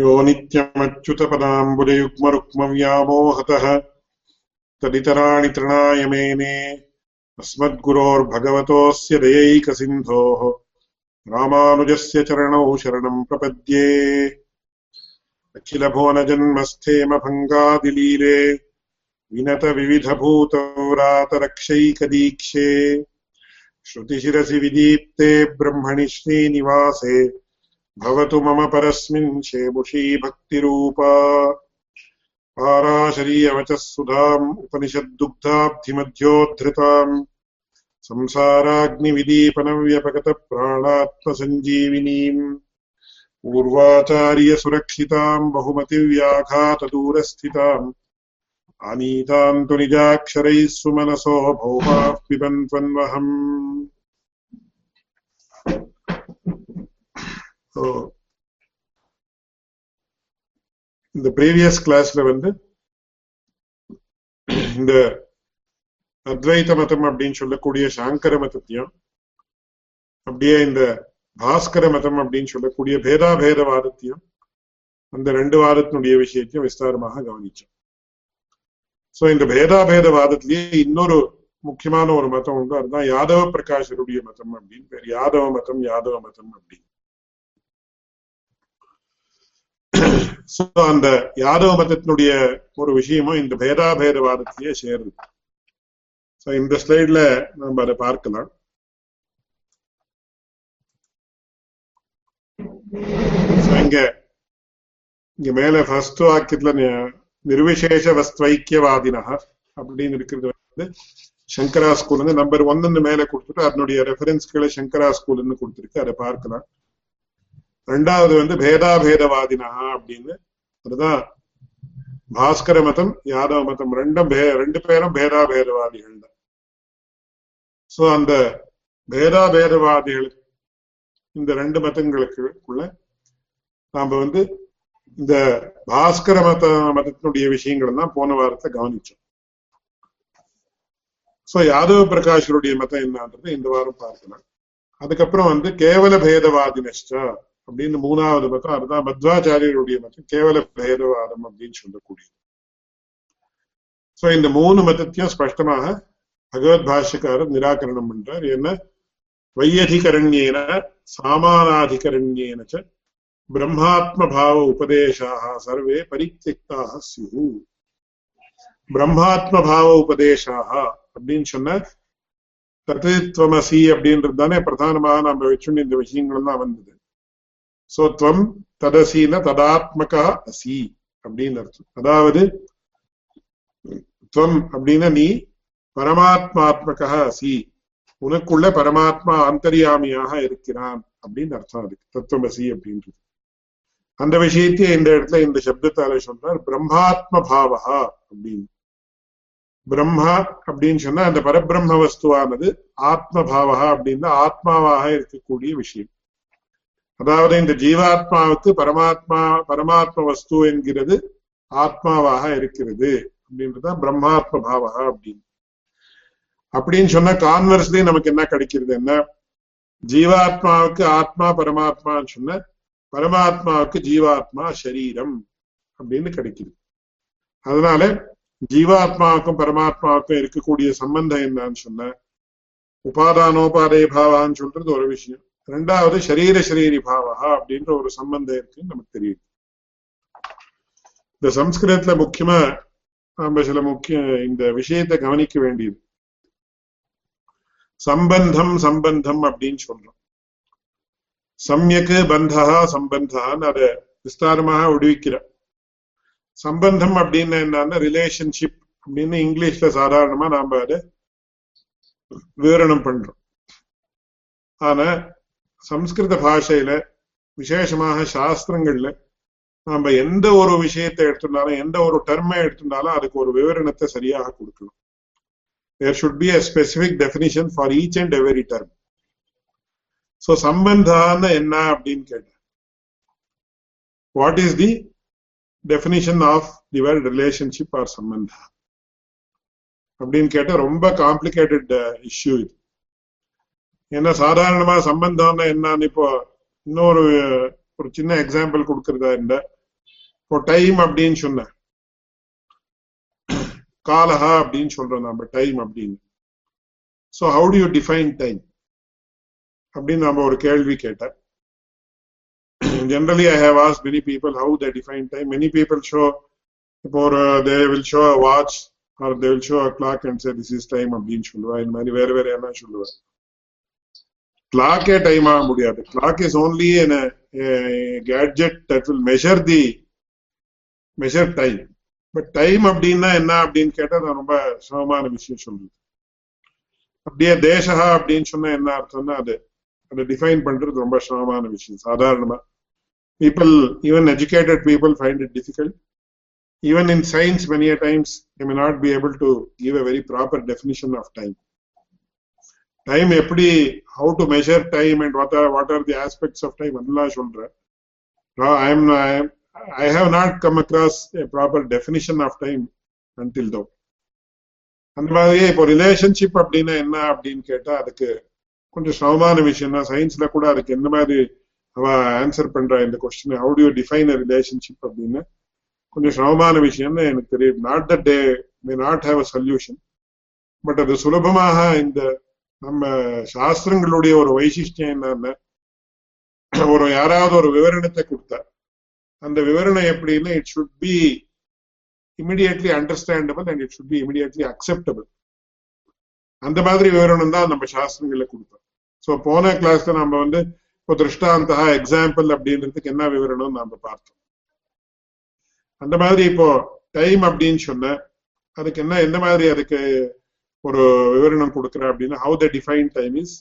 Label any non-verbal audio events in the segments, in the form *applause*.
यो नित्यमच्युतपदाम्बुजयुग्मरुक्मव्यामोहतः तदितराणि तृणाय मेने अस्मद्गुरोर्भगवतोऽस्य दयैकसिन्धोः रामानुजस्य चरणौ शरणम् प्रपद्ये। अखिलभुवनजन्मस्थेमभङ्गादिलीले विनतविविधभूतव्रातरक्षैकदीक्षे श्रुतिशिरसि विदीप्ते ब्रह्मणि श्रीनिवासे। भवतु मम परस्मिन् शेमुषी भक्तिरूपा। पाराशरीयवचः सुधाम् उपनिषद्दुग्धाब्धिमध्योद्धृताम्। संसाराग्निविदीपनव्यपगतप्राणात्मसञ्जीविनीम्। पूर्वाचार्यसुरक्षिताम्, बहुमतिव्याघातदूरस्थिताम्। आनीताम् तु निजाक्षरैः सुमनसो भौमाः पिबन्त्वन्वहम् So, இந்த ப்ரீவியஸ் கிளாஸ்ல வந்து இந்த அத்வைத மதம் அப்படின்னு சொல்லக்கூடிய சாங்கர மதத்தையும் அப்படியே இந்த பாஸ்கர மதம் அப்படின்னு சொல்லக்கூடிய பேதாபேதவாதத்தையும் அந்த ரெண்டு வாதத்தினுடைய விஷயத்தையும் விஸ்தாரமாக கவனிச்சோம். சோ இந்த பேதாபேதவாதத்திலேயே இன்னொரு முக்கியமான ஒரு மதம் உண்டு. அதுதான் யாதவ பிரகாஷருடைய மதம் அப்படின்னு பேர். யாதவ மதம் யாதவ மதம் அப்படின்னு. *clears throat* சோ அந்த யாதவ மதத்தினுடைய ஒரு விஷயமும் இந்த பேதாபேதவாதத்திலேயே சேருது. சோ இந்த ஸ்லைட்ல நம்ம அதை பார்க்கலாம். இங்க இங்க மேல ஃபர்ஸ்ட் வாக்கியத்துல நிர்விசேஷ வஸ்துவைக்கியவாதினா அப்படின்னு இருக்கிறது வந்து சங்கரா ஸ்கூல் வந்து நம்பர் ஒன்னு மேல கொடுத்துட்டு அதனுடைய ரெஃபரன்ஸ்களை சங்கரா ஸ்கூல்னு கொடுத்துருக்கு அதை பார்க்கலாம். ரெண்டாவது வந்து பேதாபேதவாதினா அப்படின்னு அதுதான் பாஸ்கர மதம் யாதவ மதம் ரெண்டும் ரெண்டு பேரும் பேதாபேதவாதிகள் தான் சோ அந்த பேதாபேதவாதிகள் இந்த ரெண்டு மதங்களுக்குள்ள நாம வந்து இந்த பாஸ்கர மத மதத்தினுடைய விஷயங்கள் தான் போன வாரத்தை கவனிச்சோம். சோ யாதவ பிரகாஷருடைய மதம் என்னன்றது இந்த வாரம் பார்க்கலாம். அதுக்கப்புறம் வந்து கேவல பேதவாதினஷ்டா அப்படின்னு மூணாவது மதம் அதுதான் மத்வாச்சாரியருடைய மதம் கேவல பேதவாதம் அப்படின்னு சொல்லக்கூடியது. சோ இந்த மூணு மதத்தையும் ஸ்பஷ்டமாக பகவத் பாஷ்யக்காரர் நிராகரணம் பண்றார். என்ன? வையதிகரண்யேன சாமானாதிகரண்யேன பிரம்மாத்ம பாவ உபதேசாக சர்வே பரித்தியக்தாக சியு பிரம்மாத்ம பாவ உபதேசாக அப்படின்னு சொன்ன தத்துவமசி அப்படின்றது தானே பிரதானமாக நம்ம வச்சுன்னு இந்த விஷயங்கள்லாம் வந்தது. சோ துவம் ததசீன ததாத்மகா அசி அப்படின்னு அர்த்தம். அதாவது துவம் அப்படின்னா நீ பரமாத்மாத்மகா அசி. உனக்குள்ள பரமாத்மா அந்தரியாமியாக இருக்கிறான் அப்படின்னு அர்த்தம் அதுக்கு. தத்துவமசி அப்படின்றது. அந்த விஷயத்தையே இந்த இடத்துல இந்த சப்தத்தால சொல்றார் பிரம்மாத்ம பாவகா அப்படின்னு. பிரம்மா அப்படின்னு சொன்னா அந்த பரபிரம்ம வஸ்துவானது ஆத்மபாவகா அப்படின்னா ஆத்மாவாக இருக்கக்கூடிய விஷயம். அதாவது இந்த ஜீவாத்மாவுக்கு பரமாத்மா பரமாத்ம வஸ்து என்கிறது ஆத்மாவாக இருக்கிறது அப்படின்றதுதான் பிரம்மாத்ம பாவா அப்படின்னு. அப்படின்னு சொன்னா கான்வர்ஸ்லயே நமக்கு என்ன கிடைக்கிறது என்ன? ஜீவாத்மாவுக்கு ஆத்மா பரமாத்மான்னு சொன்ன பரமாத்மாவுக்கு ஜீவாத்மா சரீரம் அப்படின்னு கிடைக்குது. அதனால ஜீவாத்மாவுக்கும் பரமாத்மாவுக்கும் இருக்கக்கூடிய சம்பந்தம் என்னன்னு சொன்ன உபாதானோபாதே பாவான்னு சொல்றது ஒரு விஷயம். ரெண்டாவது சரீர சரீரி பாவா அப்படின்ற ஒரு சம்பந்தம் இருக்குன்னு நமக்கு தெரியுது. இந்த சம்ஸ்கிருதத்துல முக்கியமா நம்ம சில முக்கிய இந்த விஷயத்தை கவனிக்க வேண்டியது. சம்பந்தம் சம்பந்தம் அப்படின்னு சொல்றோம். சமயக்கு பந்தா சம்பந்தான்னு அதை விஸ்தாரமாக விடுவிக்கிற சம்பந்தம் அப்படின்னு என்னன்னா ரிலேஷன்ஷிப் அப்படின்னு இங்கிலீஷ்ல சாதாரணமா நாம அதை விவரணம் பண்றோம். ஆனா சம்ஸ்கிருத பாஷையில விசேஷமாக சாஸ்திரங்கள்ல நம்ம எந்த ஒரு விஷயத்தை எடுத்துட்டாலும் எந்த ஒரு டெர்மை எடுத்துட்டாலும் அதுக்கு ஒரு விவரணத்தை சரியாக கொடுக்கணும் there should be a specific definition for each and every term so சம்பந்தான என்ன அப்படின்னு கேட்டேன் what is the definition of the word relationship or சம்பந்தா அப்படின்னு கேட்டால் ரொம்ப காம்ப்ளிகேட்டட் இஷ்யூ இது ஏன்னா சாதாரணமா சம்பந்தம்னா என்னன்னு இப்போ இன்னொரு ஒரு சின்ன எக்ஸாம்பிள் கொடுக்கறதா இருந்த. இப்போ டைம் அப்படின்னு சொன்ன. காலஹா அப்படின்னு சொல்றோம் நம்ம டைம் அப்படின்னு. So how do you define time அப்படின்னு நம்ம ஒரு கேள்வி கேட்டேன். Generally I have ask many people how they define time many people so இப்போ ஒரு they will show watch or they will show a clock and say this is time அப்படின்னு சொல்லுவா. இந்த மாதிரி வேற வேற என்ன சொல்லுவேன் சொல்லுவா கிளாக்கே டைம் ஆக முடியாது. Clock is only an gadget that will measure the measure time but time அப்படின்னா என்ன அப்படின்னு கேட்டா அது ரொம்ப சிரமமான விஷயம் சொல்லுது அப்படியே தேசகா அப்படின்னு சொன்னா என்ன அர்த்தம்னா அது அதை டிஃபைன் பண்றது ரொம்ப சிரமமான விஷயம். சாதாரணமா. People even educated people find it difficult. Even in science many a times they may not be able to give a very proper definition of time எப்படி how to measure time and what are what are the aspects of time அதெல்லாம் சொல்றேன். I am I have not come across a proper definition of time அந்த மாதிரியே இப்போ relationship அப்படின்னா என்ன அப்படின்னு கேட்டா அதுக்கு கொஞ்சம் சிரமமான விஷயம் தான். சயின்ஸ்ல கூட அதுக்கு எந்த மாதிரி அவ ஆன்சர் பண்றா இந்த question how do you define relationship அப்படின்னு கொஞ்சம் சிரமமான விஷயம்னு எனக்கு தெரியும் not that they may not have a solution but அது சுலபமாக இந்த நம்ம சாஸ்திரங்களுடைய ஒரு வைசிஷ்டியம் என்னன்னா ஒரு யாராவது ஒரு விவரணத்தை கொடுத்தா அந்த விவரணம் எப்படின்னா it should be immediately understandable and it should be immediately acceptable அந்த மாதிரி விவரணம் தான் நம்ம சாஸ்திரங்கள்ல கொடுத்தோம். ஸோ போன கிளாஸ்ல நம்ம வந்து இப்போ திருஷ்டாந்தா எக்ஸாம்பிள் அப்படின்றதுக்கு என்ன விவரணம் நாம பார்த்தோம். அந்த மாதிரி இப்போ டைம் அப்படின்னு சொன்ன அதுக்கு என்ன எந்த மாதிரி அதுக்கு ஒரு விவரணம் கொடுக்குற அப்படின்னா how to define time is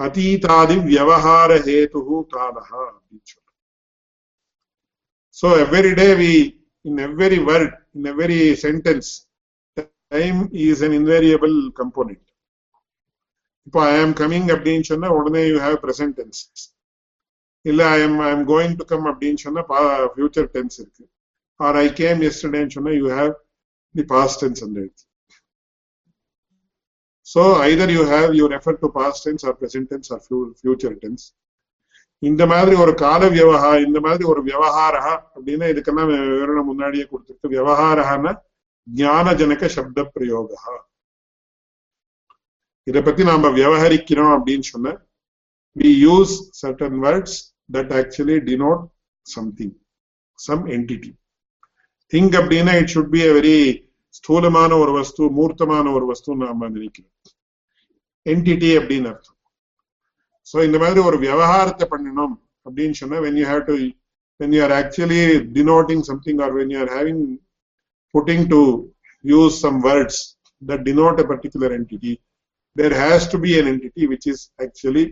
அதீதாதி வியவஹார ஹேது காலஹா அப்படின்னு சொல்ற so every day we in every word in every sentence time is an invariable component இப்போ ஐ ஆம் கமிங் அப்படின்னு சொன்னா உடனே யூ ஹாவ் பிரசன்ட் டென்ஸ் இல்ல I am I am going to come அப்படின்னு சொன்னா ஃபியூச்சர் டென்ஸ் இருக்கு. ஆர் ஐ கேம் எஸ்டர்டேன்னு சொன்னா you have the past tense அந்த இருக்கு So either you have you refer to past tense or present tense or future tense. இந்த மாதிரி ஒரு கால வியவஹா இந்த மாதிரி ஒரு வியவஹாரா அப்படின்னா இதுக்கெல்லாம் விவரணம் முன்னாடியே கொடுத்துருக்கு வியவஹாரஹான ஞானஜனக சப்த பிரயோகா இதை பத்தி நாம விவகரிக்கிறோம் அப்படின்னு சொன்ன we use certain words that actually denote something some entity thing அப்படின்னா it should be a very ஸ்தூலமான ஒரு வஸ்து மூர்த்தமான ஒரு வஸ்து நாம நினைக்கிறோம். என்டிட்டி அப்படின்னு அர்த்தம் சோ இந்த மாதிரி ஒரு விவகாரத்தை பண்ணணும் அப்படின்னு சொன்னா when you have to when you are actually denoting something or when you are having putting to use some words that denote a particular entity there has to be an entity which is actually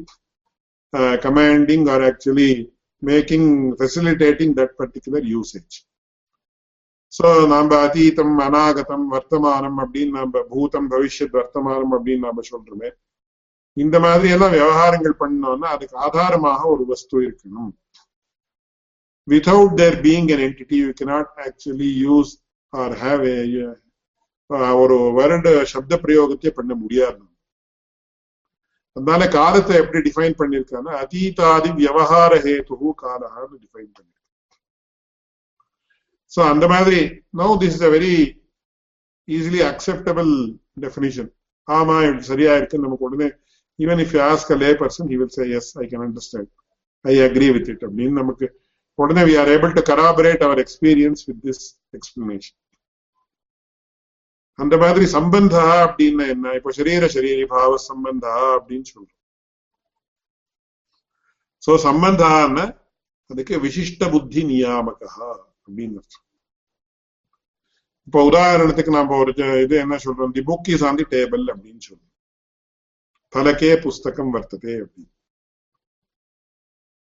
uh, commanding or actually making facilitating that particular usage So நம்ம அதீதம் அநாகதம் வர்த்தமானம் அப்படின்னு நம்ம பூதம் பவிஷ்யத் வர்த்தமானம் அப்படின்னு நாம சொல்றோமே. இந்த மாதிரி எல்லாம் விவகாரங்கள் பண்ணோம்னா அதுக்கு ஆதாரமாக ஒரு வஸ்து இருக்கணும். Without there being an entity you cannot actually use or have a uh, ஒரு வேர்டு சப்த பிரயோகத்தை பண்ண முடியாது. அதனால காலத்தை எப்படி டிஃபைன் பண்ணிருக்காங்கன்னா அதீதாதி விவகார ஹேத்து காலகான்னு டிஃபைன் பண்ணிருக்கு சோ அந்த மாதிரி no this is a very easily acceptable definition ஆமா இது சரியா இருக்கு நமக்கு உடனே even if you ask a lay person he will say yes I can understand I agree with it அப்படின்னு நமக்கு உடனே we are able to corroborate our experience with this explanation அந்த மாதிரி சம்பந்தா அப்படின்னா என்ன? இப்போ சரீர சரீரி பாவ சம்பந்தா அப்படின்னு சொல்றோம். சோ சம்பந்தான்னா அதுக்கு விசிஷ்ட புத்தி நியாமகா. அப்படின்னு அர்த்தம் இப்போ உதாரணத்துக்கு நம்ம ஒரு இது என்ன சொல்றோம்? The book is on the table அப்படின்னு சொல்றோம். பலக்கே புஸ்தகம் வர்த்ததே அப்படின்னு.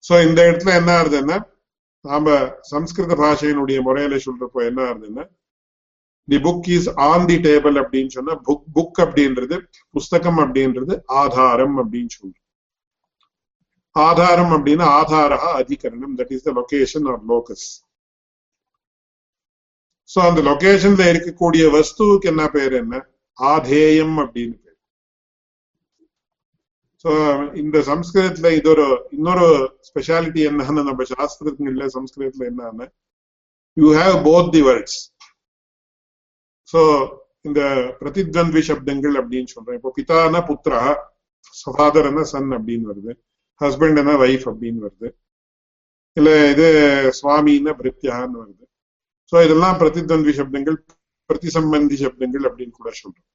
சோ இந்த இடத்துல என்ன ஆகுதுன்னா நாம சம்ஸ்கிருத பாஷையினுடைய முறையில சொல்றப்போ என்ன ஆகுதுன்னா the book is on the table அப்படின்னு சொன்னா புக் புக் அப்படின்றது புஸ்தகம் அப்படின்றது ஆதாரம் அப்படின்னு சொல்றோம். ஆதாரம் அப்படின்னா ஆதாரா அதிகரணம் that is the location or locus so அந்த லொகேஷன்ல இருக்கக்கூடிய வஸ்துவுக்கு என்ன பேர் என்ன? ஆதேயம் அப்படின்னு பேர். சோ இந்த சம்ஸ்கிருதத்துல இது ஒரு இன்னொரு ஸ்பெஷாலிட்டி என்னன்னு நம்ம சாஸ்திரத்துல சம்ஸ்கிருதத்துல என்னன்னு? You have both the words so இந்த பிரதித்வந்தி சப்தங்கள் அப்படின்னு சொல்றேன் இப்போ பிதானா புத்திரா ஃபாதர் என்ன சன் அப்படின்னு வருது. ஹஸ்பண்ட் என்ன ஒய்ஃப் அப்படின்னு வருது. இல்ல இது சுவாமின்னா பிரித்யான்னு வருது. ஸோ இதெல்லாம் பிரதித்வந்தி சப்தங்கள் பிரதிசம்பந்தி சப்தங்கள் அப்படின்னு கூட சொல்றோம்.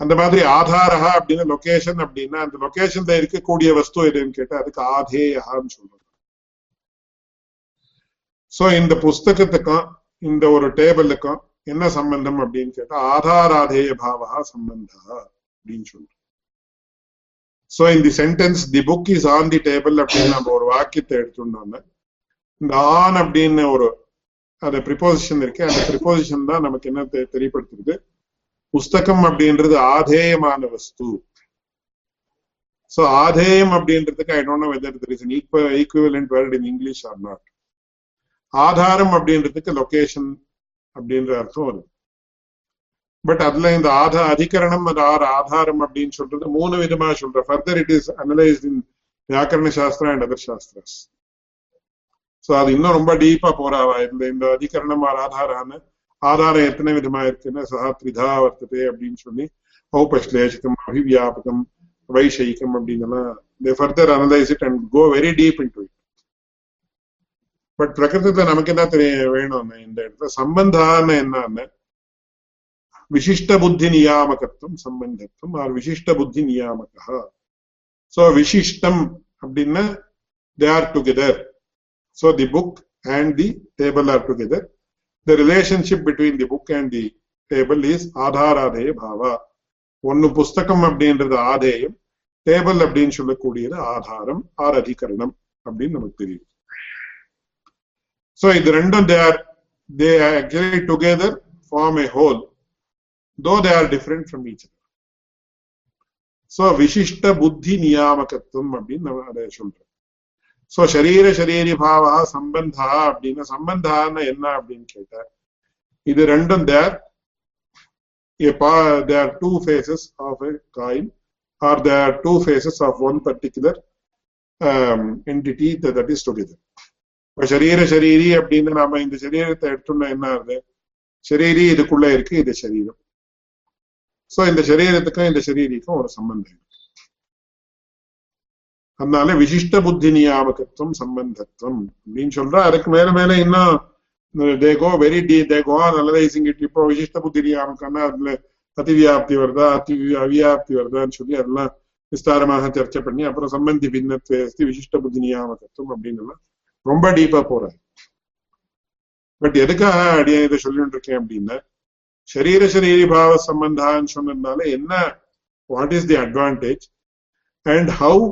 அந்த மாதிரி ஆதாரா அப்படின்னு லொகேஷன் அப்படின்னா அந்த லொகேஷன்ல இருக்கக்கூடிய வஸ்து எதுன்னு கேட்டா அதுக்கு ஆதேயான்னு சொல்றோம். சோ இந்த புஸ்தகத்துக்கும் இந்த ஒரு டேபிளுக்கும் என்ன சம்பந்தம் அப்படின்னு கேட்டா ஆதாராதேய பாவா சம்பந்தா அப்படின்னு சொல்றோம். சோ இந்த sentence the book is on the table அப்படின்னு நம்ம ஒரு வாக்கியத்தை எடுத்துட்டோம்னா இந்த ஆன் அப்படின்னு ஒரு அந்த ப்ரிப்போசிஷன் இருக்கு. அந்த ப்ரிப்போசிஷன் தான் நமக்கு என்ன தெரியப்படுத்துறது புஸ்தகம் அப்படின்றது ஆதேயமான வஸ்து. சோ ஆதேயம் அப்படின்றதுக்கு I don't know whether there is an equivalent word in English or not ஆதாரம் அப்படின்றதுக்கு லொகேஷன் அப்படின்ற அர்த்தம் வருது. பட் அதுல இந்த ஆதா அதிகரணம் அது ஆறு ஆதாரம் அப்படின்னு சொல்றது மூணு விதமா சொல்ற further it is analysed in vyakarana shastra and other shastras so அது இன்னும் ரொம்ப டீப்பா போறாவா இந்த இந்த அதிகரணம் ஆதாரான ஆதாரம் எத்தனை விதமா இருக்குன்னு சஹா த்ரிதா வர்த்ததே அப்படின்னு சொல்லி ஔபஸ்லேஷகம் அபிவியாபகம் வைஷயிகம் அப்படின்னு they further analyse it and go very deep into it but பிரகிருதத்துல நமக்கு என்ன தெரிய வேணும்னு இந்த இடத்துல சம்பந்தான்னு என்னன்னு விசிஷ்ட புத்தி நியாமகத்துவம் சம்பந்தத்துவம் ஆர் விசிஷ்ட புத்தி நியாமகா. சோ விசிஷ்டம் அப்படின்னா they are together so the book and the table are together the relationship between the book and the table is ஆதாராதேய பாவா ஒன்னு புஸ்தகம் அப்படின்றது ஆதேயம் டேபிள் அப்படின்னு சொல்லக்கூடியது ஆதாரம் ஆர் அதிகரணம் அப்படின்னு நமக்கு தெரியும் so இது ரெண்டும் they are they actually together form a whole though they are different from each other so விசிஷ்ட புத்தி நியாமகத்துவம் அப்படின்னு நம்ம அதை சொல்றோம் சோ சரீர சரீரி பாவா சம்பந்தா அப்படின்னா சம்பந்தான்னு என்ன அப்படின்னு கேட்டா இது ரெண்டும் they're they're two faces of a coin or they're two faces of one particular entity that is together இப்போ சரீர சரீரி அப்படின்னு நாம இந்த சரீரத்தை எடுத்தோம்னா என்ன ஆகுது சரீரி இதுக்குள்ள இருக்கு இது சரீரம் சோ இந்த சரீரத்துக்கும் இந்த சரீரிக்கும் ஒரு சம்பந்தம் இருக்கு அதனால விசிஷ்ட புத்தி நியாமகத்துவம் சம்பந்தத்துவம் அப்படின்னு சொல்றா. அதுக்கு மேல மேல இன்னும் they go very deep they go analysing it இப்போ விசிஷ்ட புத்தி நியாமக்கம்னா அதுல அதிவியாப்தி வருதா அதி அவியாப்தி வருதான்னு சொல்லி அதெல்லாம் விஸ்தாரமாக சர்ச்சை பண்ணி அப்புறம் சம்பந்தி பின்னத்வே விசிஷ்ட புத்தி நியாமகத்துவம் அப்படின்னு எல்லாம் ரொம்ப டீப்பா போறாரு. பட் எதுக்காக அடியே இதை சொல்லிட்டு இருக்கேன் அப்படின்னா சரீர சரீரி பாவ சம்பந்தான்னு சொன்னதுனால என்ன what is the advantage and how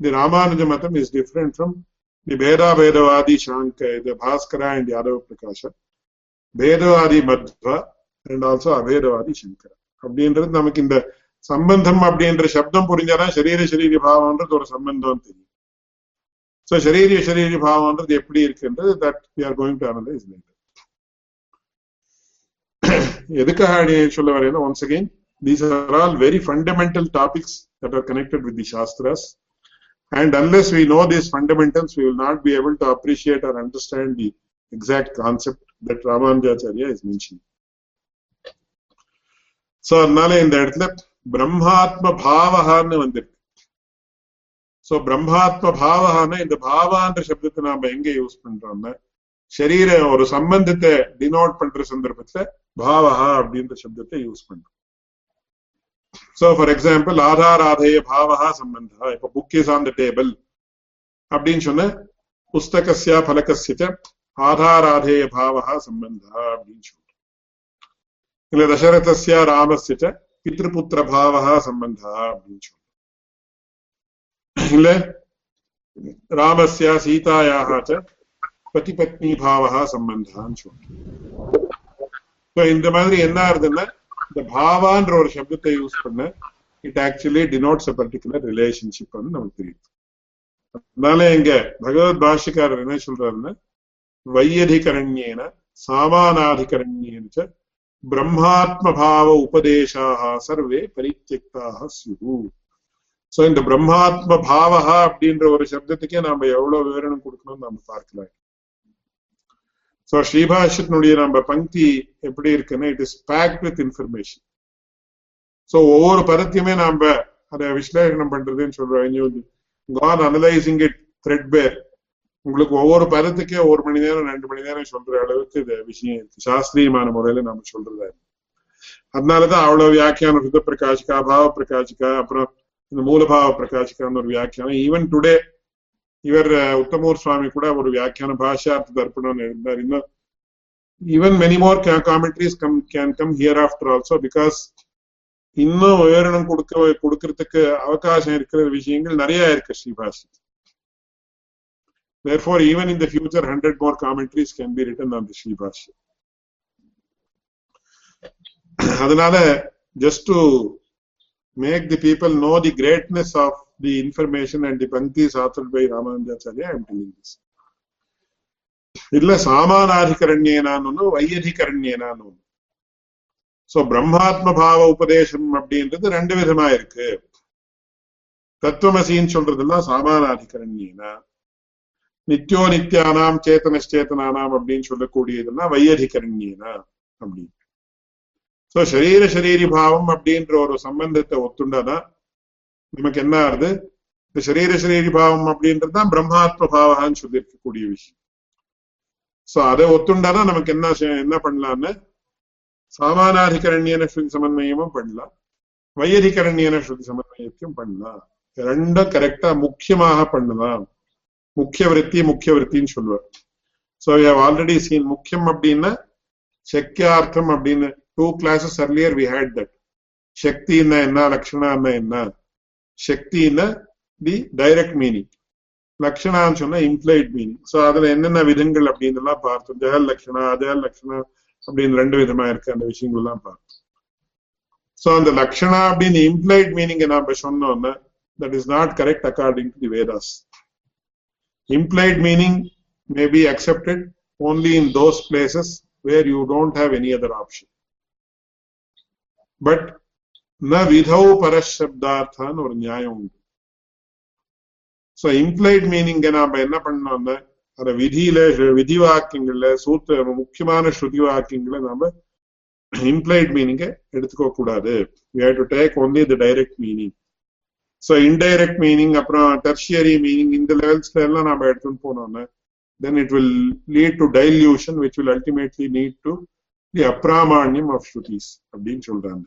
the Ramanuja Matam is different from the Veda Vedavadi Shanka, the Bhaskara and Yadava Prakasha, Vedavadi Madhva and also Avedavadi Shankara. அப்படின்றது நமக்கு இந்த சம்பந்தம் அப்படின்ற சப்தம் புரிஞ்சாதான் சரீர சரீரி பாவம்ன்றது ஒரு சம்பந்தம் தெரியும் ஸோ சரீரிய சரீரி பாவம்ன்றது எப்படி இருக்குன்றது that we are going to analyse எதுக்காக சொல்ல வரேன்னா once again these are all very fundamental topics that are connected with the shastras And unless we know these fundamentals, we will not be able to appreciate or understand the exact concept that Ramanujacharya is mentioning. So, அதனால இந்த இடத்துல பிரம்மாத்ம பாவகான்னு வந்திருக்கு so பிரம்மாத்ம பாவகான இந்த பாவான்ற சப்தத்தை நாம எங்க use பண்றோம்னா சரீர ஒரு சம்பந்தத்தை டினோட் பண்ற சந்தர்ப்பத்துல பாவகா அப்படின்ற சப்தத்தை யூஸ் பண்றோம் So, for example, ஆதாராதேய பாவகா சம்பந்தா இப்ப book is on the table அப்படின்னு சொன்ன புஸ்தகசியா பலகசிய ஆதாராதேய பாவகா சம்பந்தா அப்படின்னு சொல்றோம் இல்ல தசரதசியா ராமசிய பித்ருபுத்திர பாவகா சம்பந்தா அப்படின்னு சொல்றோம் இல்ல ராமஸ்யா சீதாயாக பதிபத்னி பாவகா சம்பந்தான்னு சொல்றோம் இந்த மாதிரி என்ன ஆகுதுன்னா இந்த பாவான்ற ஒரு சப்தத்தை யூஸ் பண்ண it actually denotes a particular relationship வந்து நமக்கு தெரியுது அதனால எங்க பகவத் பாஷிக்காரர் என்ன சொல்றாருன்னா வையதிகரண்யேன சாமானாதிகரண்யேன பிரம்மாத்ம பாவ உபதேசாக சர்வே பரித்தியக்தாக சிவு சோ இந்த பிரம்மாத்ம பாவகா அப்படின்ற ஒரு சப்தத்துக்கே நாம எவ்வளவு விவரணம் கொடுக்கணும்னு நாம பார்க்கலாம். ஸோ ஸ்ரீபாஷத்தினுடைய நம்ம பங்கி எப்படி இருக்குன்னா it is packed with information so ஒவ்வொரு பதத்தையுமே நாம அதை விஸ்லேஷனம் பண்றதுன்னு சொல்றோம். கான் அனலைசிங் இட் த்ரெட் பேர் உங்களுக்கு ஒவ்வொரு பதத்துக்கே ஒரு மணி நேரம் ரெண்டு மணி நேரம் சொல்ற அளவுக்கு இது விஷயம் இருக்கு. சாஸ்திரியமான முறையில நாம சொல்றதா அதனாலதான் அவ்வளவு வியாக்கியானம் சுத்த பிரகாஷிகா பாவ பிரகாஷிகா அப்புறம் இந்த மூலபாவ பிரகாஷிகான்னு ஒரு வியாக்கியானம். ஈவன் டுடே இவர் உத்தமூர் சுவாமி கூட ஒரு வியாக்கியான பாஷார்த்த தர்ப்பணம் இருந்தார் இன்னும் even many more commentaries come can come here after also because இன்னும் விவரணம் கொடுக்க கொடுக்கறதுக்கு அவகாசம் இருக்கிற விஷயங்கள் நிறைய இருக்கு ஸ்ரீபாஷி Therefore, even in the future, 100 more commentaries can be written on the Shribhashya. *clears throat* அதனால just to make the people know the greatness of the information and the panktis authored by Ramanujacharya, I am telling this. இல்ல சாமானாதிகரண்யேனான்னு வையதிகரண்யேனான்னு so பிரம்மாத்ம பாவ உபதேசம் அப்படின்றது ரெண்டு விதமா இருக்கு தத்துவமசின்னு சொல்றதெல்லாம் சாமானாதிகரண்யேனா நித்தியோ நித்தியானாம் சேத்தனச்சேத்தனானாம் அப்படின்னு சொல்லக்கூடியதுன்னா வையதிகரண்யேனா அப்படின்னு சோ சரீர சரீரி பாவம் அப்படின்ற ஒரு சம்பந்தத்தை ஒத்துண்டாதான் நமக்கு என்ன ஆறுது இந்த சரீர சரீரி பாவம் அப்படின்றதுதான் பிரம்மாத்ம பாவகான்னு சொல்லியிருக்கக்கூடிய விஷயம். சோ அதை ஒத்துண்டாதான் நமக்கு என்ன என்ன பண்ணலாம்னு? சாமானாதிகரண்யன ஸ்ருதி சமன்வயமும் பண்ணலாம். வையதிகரண்யன ஸ்ருதி சமன்வயத்தையும் பண்ணலாம். ரெண்டும் கரெக்டா முக்கியமாக பண்ணலாம். முக்கிய விருத்தி முக்கிய விருத்தின்னு சொல்லுவார் சோ ஹவ் ஆல்ரெடி சீன் முக்கியம் அப்படின்னா சக்கியார்த்தம் அப்படின்னு two classes earlier we had that சக்தின்னா என்ன லட்சணான்னா என்ன? சக்தின்னா தி டைரக்ட் மீனிங் லட்சணான்னு சொன்னா இம்ப்ளைட் மீனிங் சோ அதுல என்னென்ன விதங்கள் அப்படின்னு எல்லாம் பார்த்தோம் ஜெகல் லட்சணா அஜல் லட்சணா அப்படின்னு ரெண்டு விதமா இருக்கு அந்த விஷயங்கள் எல்லாம் பார்த்தோம் சோ அந்த லட்சணா அப்படின்னு இம்ப்ளைட் மீனிங் நாம சொன்னோம்னா that is not correct according to the Vedas implied meaning may be accepted only in those places where you don't have any other option. But ந விதௌ பரஷப்தார்த்தான்னு ஒரு நியாயம் உண்டு ஸோ இம்ப்ளைட் மீனிங்க நாம என்ன பண்ணோம்னா அந்த விதியில விதி வாக்கியங்கள்ல சூத்திர முக்கியமான ஸ்ருதி வாக்கியங்களை நாம இம்ப்ளைட் மீனிங்க எடுத்துக்க கூடாது to take only the direct meaning so indirect meaning அப்புறம் டெர்ஷியரி மீனிங் இந்த லெவல்ஸ்ல எல்லாம் நாம எடுத்துட்டு போனோம்னா then it will lead to dilution which will ultimately need to the அப்ராமான்யம் of ஸ்ருதிஸ் அப்படின்னு சொல்றாங்க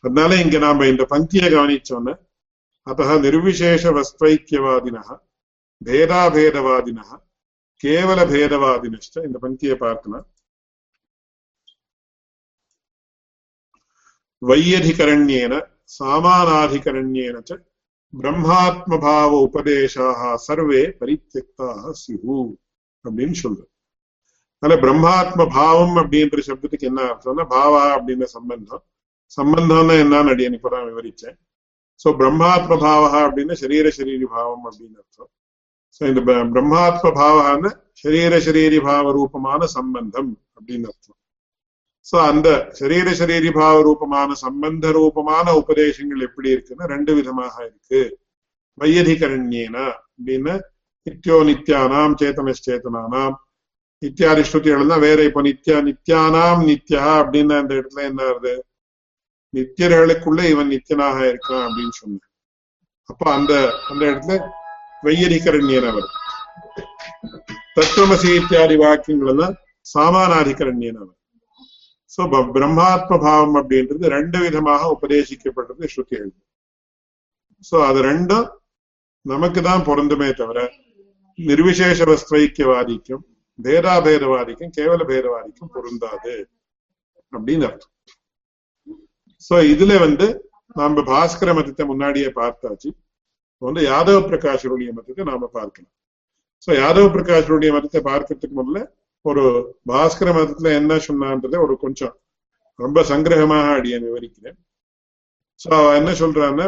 அதனால இங்க நாம இந்த பங்கியை கவனிச்சோன்னா அத்த நிர்விசேஷ வஸ்தைக்கியவாதின பேதாபேதவாதின கேவல பேதவாதினஷ்ட இந்த பங்கியை பார்க்கலாம் வையதிகரண்யேன सामानाधिकरण्येन च பிரம்மாத்மபாவ உபதேசாக சர்வே பரித்தியக்தாக சிஹு அப்படின்னு சொல்ற அதனால பிரம்மாத்ம பாவம் அப்படின்ற சப்தத்துக்கு என்ன அர்த்தம்னா பாவா அப்படின்ற சம்பந்தம் சம்பந்தம்னா என்னன்னு அடியன் நான் விவரிச்சேன். சோ பிரம்மாத்ம பாவகா அப்படின்னா சரீர சரீரி பாவம் அப்படின்னு அர்த்தம். இந்த பிரம்மாத்ம பாவான்னு சரீர சரீரி பாவ ரூபமான சம்பந்தம் அப்படின்னு அர்த்தம். சோ அந்த சரீர சரீரி பாவ ரூபமான சம்பந்த ரூபமான உபதேசங்கள் எப்படி இருக்குன்னா ரெண்டு விதமாக இருக்கு. வையதிகரண்யேனா அப்படின்னு நித்தியோ நித்யானாம் சேத்தனச்சேத்தனானாம் இத்தியாதி ஸ்ருதிகள் தான் வேற இப்போ நித்யா நித்யானாம் நித்யா அப்படின்னு அந்த இடத்துல என்ன ஆகுது? நித்தியர்களுக்குள்ள இவன் நித்தியனாக இருக்கான் அப்படின்னு சொன்ன அப்ப அந்த அந்த இடத்துல வையரிகரண்யன் அவர் தத்துவமசி இத்தியாதி வாக்கியங்கள் எல்லாம் சாமானாதிகரண்யன் அவர் சோ பிரம்மாத்ம பாவம் அப்படின்றது ரெண்டு விதமாக உபதேசிக்கப்பட்டது ஸ்ருதிகள். சோ அது ரெண்டும் நமக்கு தான் பொருந்துமே தவிர நிர்விசேஷ வஸ்துவைக்கியவாதிக்கும் பேதாபேதவாதிக்கும் கேவல பேதவாதிக்கும் பொருந்தாது அப்படின்னு அர்த்தம். சோ இதுல வந்து நாம பாஸ்கர மதத்தை முன்னாடியே பார்த்தாச்சு. வந்து யாதவ பிரகாஷருடைய மதத்தை நாம பார்க்கலாம். சோ யாதவ பிரகாஷருடைய மதத்தை பார்க்கறதுக்கு முதல்ல ஒரு பாஸ்கர மதத்துல என்ன சொன்னான்றத ஒரு கொஞ்சம் ரொம்ப சங்கிரகமாக அடிய விவரிக்கிறேன். சோ அவ என்ன சொல்றான்னா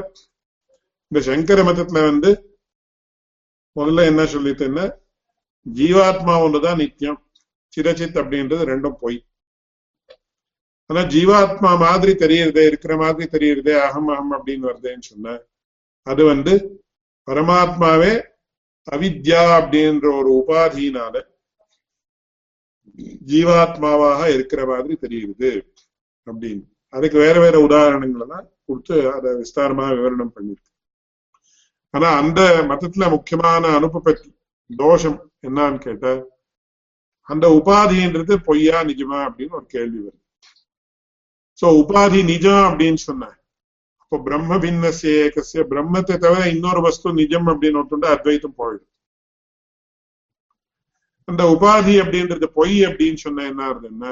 இந்த சங்கர மதத்துல வந்து முதல்ல என்ன சொல்லிட்டுன்னா ஜீவாத்மா ஒண்ணுதான் நித்தியம் சிரச்சித் அப்படின்றது ரெண்டும் பொய். ஆனா ஜீவாத்மா மாதிரி தெரியறதே இருக்கிற மாதிரி தெரியறதே அகம் அகம் அப்படின்னு வருதேன்னு சொன்ன அது வந்து பரமாத்மாவே அவித்யா அப்படின்ற ஒரு உபாதியினால ஜீவாத்மாவாக இருக்கிற மாதிரி தெரியுது அப்படின்னு. அதுக்கு வேற வேற உதாரணங்கள் எல்லாம் கொடுத்து அதை விஸ்தாரமா விவரணம் பண்ணிருக்கு ஆனா அந்த மதத்துல முக்கியமான அனுபவத்தி தோஷம் என்னன்னு கேட்ட அந்த உபாதின்றது பொய்யா நிஜமா அப்படின்னு ஒரு கேள்வி வருது. சோ உபாதி நிஜம் அப்படின்னு சொன்னேன் அப்போ பிரம்ம பின்னசிய ஏகசிய பிரம்மத்தை தவிர இன்னொரு வஸ்து நிஜம் அப்படின்னு ஒட்டுண்டா அத்வைத்தம் போயிடும். அந்த உபாதி அப்படின்றது பொய் அப்படின்னு சொன்ன என்ன என்ன?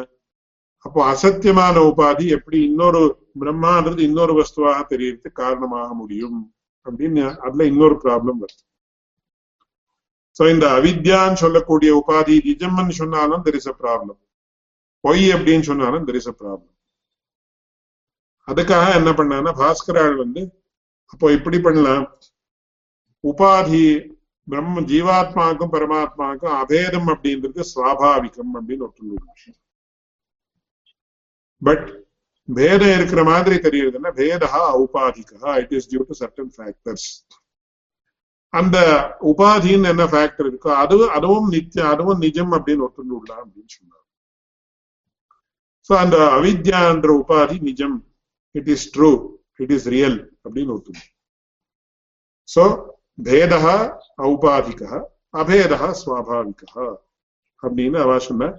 அப்போ அசத்தியமான உபாதி எப்படி இன்னொரு பிரம்மான்றது இன்னொரு வஸ்துவாக தெரியறதுக்கு காரணமாக முடியும் அப்படின்னு அதுல இன்னொரு ப்ராப்ளம் வருது. சோ இந்த அவித்யான்னு சொல்லக்கூடிய உபாதி நிஜம்னு சொன்னாலும் தெர் இஸ் அ ப்ராப்ளம் பொய் அப்படின்னு சொன்னாலும் தெர் இஸ் அ ப்ராப்ளம் அதுக்காக என்ன பண்ணான்னா பாஸ்கரால் வந்து அப்போ இப்படி பண்ணலாம். உபாதி பிரம்ம ஜீவாத்மாவுக்கும் பரமாத்மாவுக்கும் அபேதம் அப்படின்றது சுவாபாவிகம் அப்படின்னு ஒத்துள்ளது பட் பேதம் இருக்கிற மாதிரி தெரியுதுன்னா பேதா ஔபாதிகா it is due to certain factors அந்த உபாதின்னு என்ன ஃபேக்டர் இருக்கோ அது அதுவும் நித்தியம் அதுவும் நிஜம் அப்படின்னு ஒத்துண்டு விடலாம் அப்படின்னு சொன்னார். சோ அந்த அவித்யான்ற உபாதி நிஜம். It is true it is real அப்படின்னு ஒத்துணும் சோ பேதா ஔபாதிகா அபேதா சுவாபாவிகா அப்படின்னு அவ சொன்ன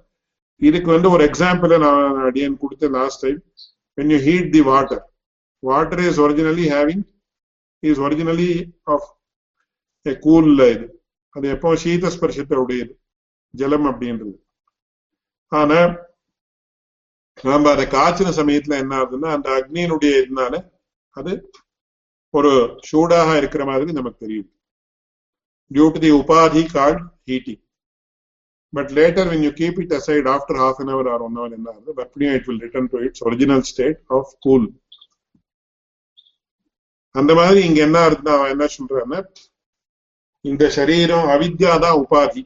இதுக்கு வந்து ஒரு எக்ஸாம்பிள் நான் அடியன் கொடுத்தேன் last time when you heat the water water is originally having is originally of a cool இது அது எப்போ சீத ஸ்பர்ஷத்தை உடையது ஜலம் அப்படின்றது ஆனா நாம அதை காய்ச்சின சமயத்துல என்ன ஆகுதுன்னா அந்த அக்னியினுடைய இதனால அது ஒரு சூடாக இருக்கிற மாதிரி நமக்கு தெரியும். டியூ டு தி உபாதி call heating but later when you keep it aside after half an hour or one hour in the vapnium it will return to its original state of cool அந்த மாதிரி இங்க என்ன ஆகுதுன்னா அவன் என்ன சொல்றான்னா இந்த சரீரம் அவித்யா தான் உபாதி.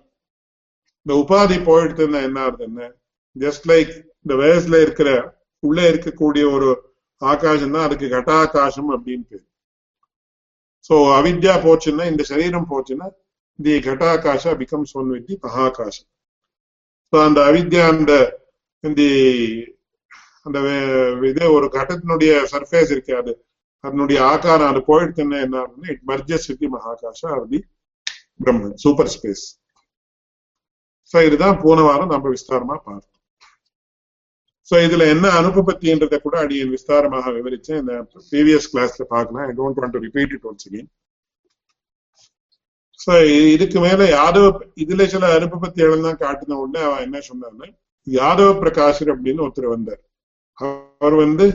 இந்த உபாதி போயிடுதுன்னா என்ன ஆகுதுன்னு ஜஸ்ட் லைக் இந்த வயசுல இருக்கிற உள்ள இருக்கக்கூடிய ஒரு ஆகாசம் தான் அதுக்கு கட்டாகாசம் அப்படின்னு பேர். சோ அவித்யா போச்சுன்னா இந்த சரீரம் போச்சுன்னா தி கட்டாகாஷா பிகம்ஸ் ஒன் வித் தி மகாகாசம் ஸோ அந்த அவித்யா அந்த தி அந்த இது ஒரு கட்டத்தினுடைய சர்ஃபேஸ் இருக்கு அது அதனுடைய ஆகாரம் அது போயிடுச்சுன்னா என்ன ஆகுதுன்னா it merges with the மகாகாஷா or the Brahman super space so இதுதான் போன வாரம் நம்ம விஸ்தாரமா பார்த்தோம். சோ இதுல என்ன அனுபவத்தின்றதை கூட அடியன் விஸ்தாரமாக விவரிச்சேன். இந்த ப்ரீவியஸ் கிளாஸ்ல பார்க்கலாம். I don't want to repeat it once again so இதுக்கு மேல யாதவ இதுல சில அனுபவத்திகள் தான் காட்டின உடனே அவன் என்ன சொன்னான்னா யாதவ பிரகாஷர் அப்படின்னு ஒருத்தர் வந்தார். அவர் வந்து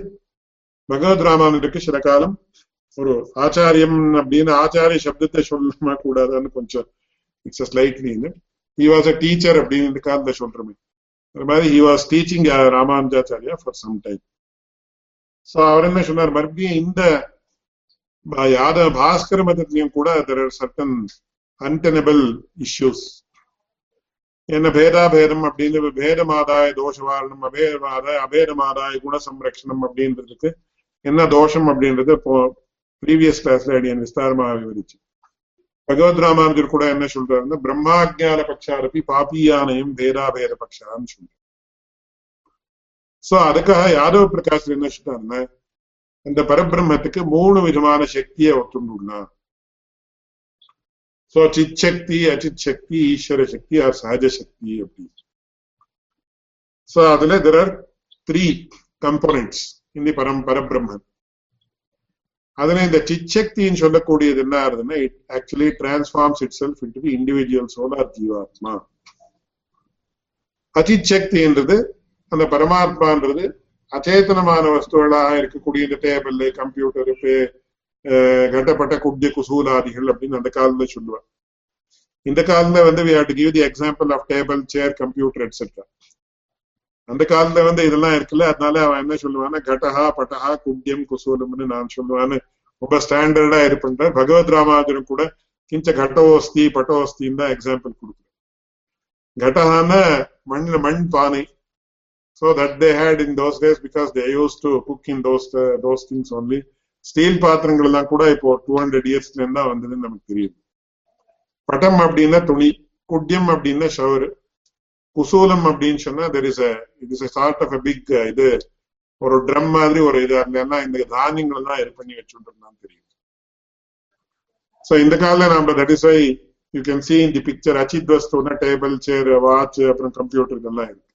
பகவத் ராமானுக்கு சில காலம் ஒரு ஆச்சாரியம் அப்படின்னு ஆச்சாரிய சப்தத்தை சொல்லமா கூடாதுன்னு கொஞ்சம் இட்ஸ் ஸ்லைட்லின்னு ஹி வாஸ் அ டீச்சர் அப்படின்னு இந்த காலத்துல சொல்றமே. மாதிரி he was teaching Ramanujacharya for some time so அவர் என்ன சொன்னார் மறுபடியும் இந்த யாதவ பாஸ்கர மதத்திலையும் கூட there are certain untenable issues என்ன பேதாபேதம் அப்படின்னு பேதமாதாய தோஷவாரணம் அபேதமாதாய அபேதமாதாய குண சம்ரக்ஷணம் அப்படின்றதுக்கு என்ன தோஷம் அப்படின்றது இப்போ ப்ரீவியஸ் கிளாஸ்ல அடியன் விஸ்தாரமாக விவரிச்சு. பகவத் ராமானுஜர் கூட என்ன சொல்றாருன்னா பிரம்மாஜான பட்சாரப்பி பாப்பியானயம் பேதாபேத பட்சான்னு சொல்றாரு சோ அதுக்காக யாதவ பிரகாஷ் என்ன சொல்றாருன்னா அந்த பரபிரம்மத்துக்கு மூணு விதமான சக்தியை ஒத்துண்டுள்ளார் சோ சித் சக்தி அச்சித் சக்தி ஈஸ்வர சக்தி ஆர் சகஜ சக்தி அப்படி சோ அதுல தெர் ஆர் த்ரீ கம்போனன்ட்ஸ் இந்த பரம் பரபிரம்மன் அதுல இந்த சிச்சக்தின்னு சொல்லக்கூடியது என்ன ஆகுதுன்னா it actually transforms itself into the individual soul ஜீவாத்மா அதிச்சக்தின்றது அந்த பரமாத்மான்றது அச்சேதனமான வஸ்துகளாக இருக்கக்கூடிய இந்த டேபிள் கம்ப்யூட்டர் கட்டப்பட்ட குட்டிய குசூலாதிகள் அப்படின்னு அந்த காலத்துல சொல்லுவார் இந்த காலத்துல வந்து we have to give the example of table chair computer etcetera அந்த காலத்துல வந்து இதெல்லாம் இருக்குல்ல அதனால அவன் என்ன சொல்லுவான்னா கடஹா பட்டஹா குட்டியம் குசூலம்னு நான் சொல்லுவான்னு ரொம்ப ஸ்டாண்டர்டா இருப்பேன் பகவத் ராமானுஜரும் கூட கிஞ்ச கட்டோஸ்தி பட்டோஸ்தின்னு தான் எக்ஸாம்பிள் கொடுக்குறேன் கடஹான மண் மண் பானை. So that they had in those days because they used to cook in those those things only steel பாத்திரங்கள் எல்லாம் கூட இப்போ டூ ஹண்ட்ரட் இயர்ஸ்ல இருந்தா வந்ததுன்னு நமக்கு தெரியுது. பட்டம் அப்படின்னா துணி குட்டியம் அப்படின்னா ஷவரு குசூலம் அப்படின்னு சொன்னா there is it is sort of a big இது ஒரு ட்ரம் மாதிரி ஒரு இது இருந்தேன்னா இந்த தானியங்கள் தான் இது பண்ணி வச்சுட்டு தெரியும். ஸோ இந்த காலில் நம்ம that is why you can see in the picture அச்சித் வஸ்துனா டேபிள் சேர் வாட்ச் அப்புறம் கம்ப்யூட்டர் இதெல்லாம் இருக்கு.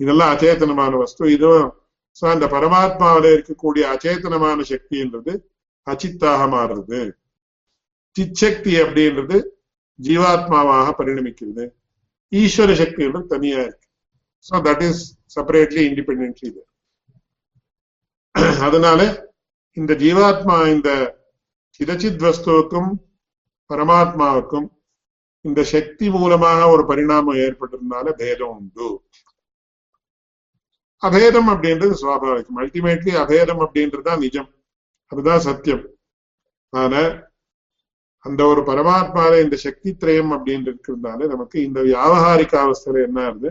இதெல்லாம் அச்சேதனமான வஸ்து. இதுவும் ஸோ அந்த பரமாத்மாவில இருக்கக்கூடிய அச்சேதனமான சக்தின்றது அச்சித்தாக மாறுறது. சிச்சக்தி அப்படின்றது ஜீவாத்மாவாக பரிணமிக்கிறது. ஈஸ்வர சக்தின்றது தனியா இருக்கு. So that is separately independently அதனால இந்த ஜீவாத்மா இந்த சிதச்சித் வஸ்துவுக்கும் பரமாத்மாவுக்கும் இந்த சக்தி மூலமாக ஒரு பரிணாமம் ஏற்பட்டிருந்தால பேதம் உண்டு. அபேதம் அப்படின்றது சுவாபாவிகம். அல்டிமேட்லி அபேதம் அப்படின்றதுதான் நிஜம். அதுதான் சத்தியம். ஆனா அந்த ஒரு பரமாத்மால இந்த சக்தி திரயம் அப்படின்னு இருக்கிறதுனால நமக்கு இந்த வியாபகாரிக அவஸ்தையில என்ன ஆகுது?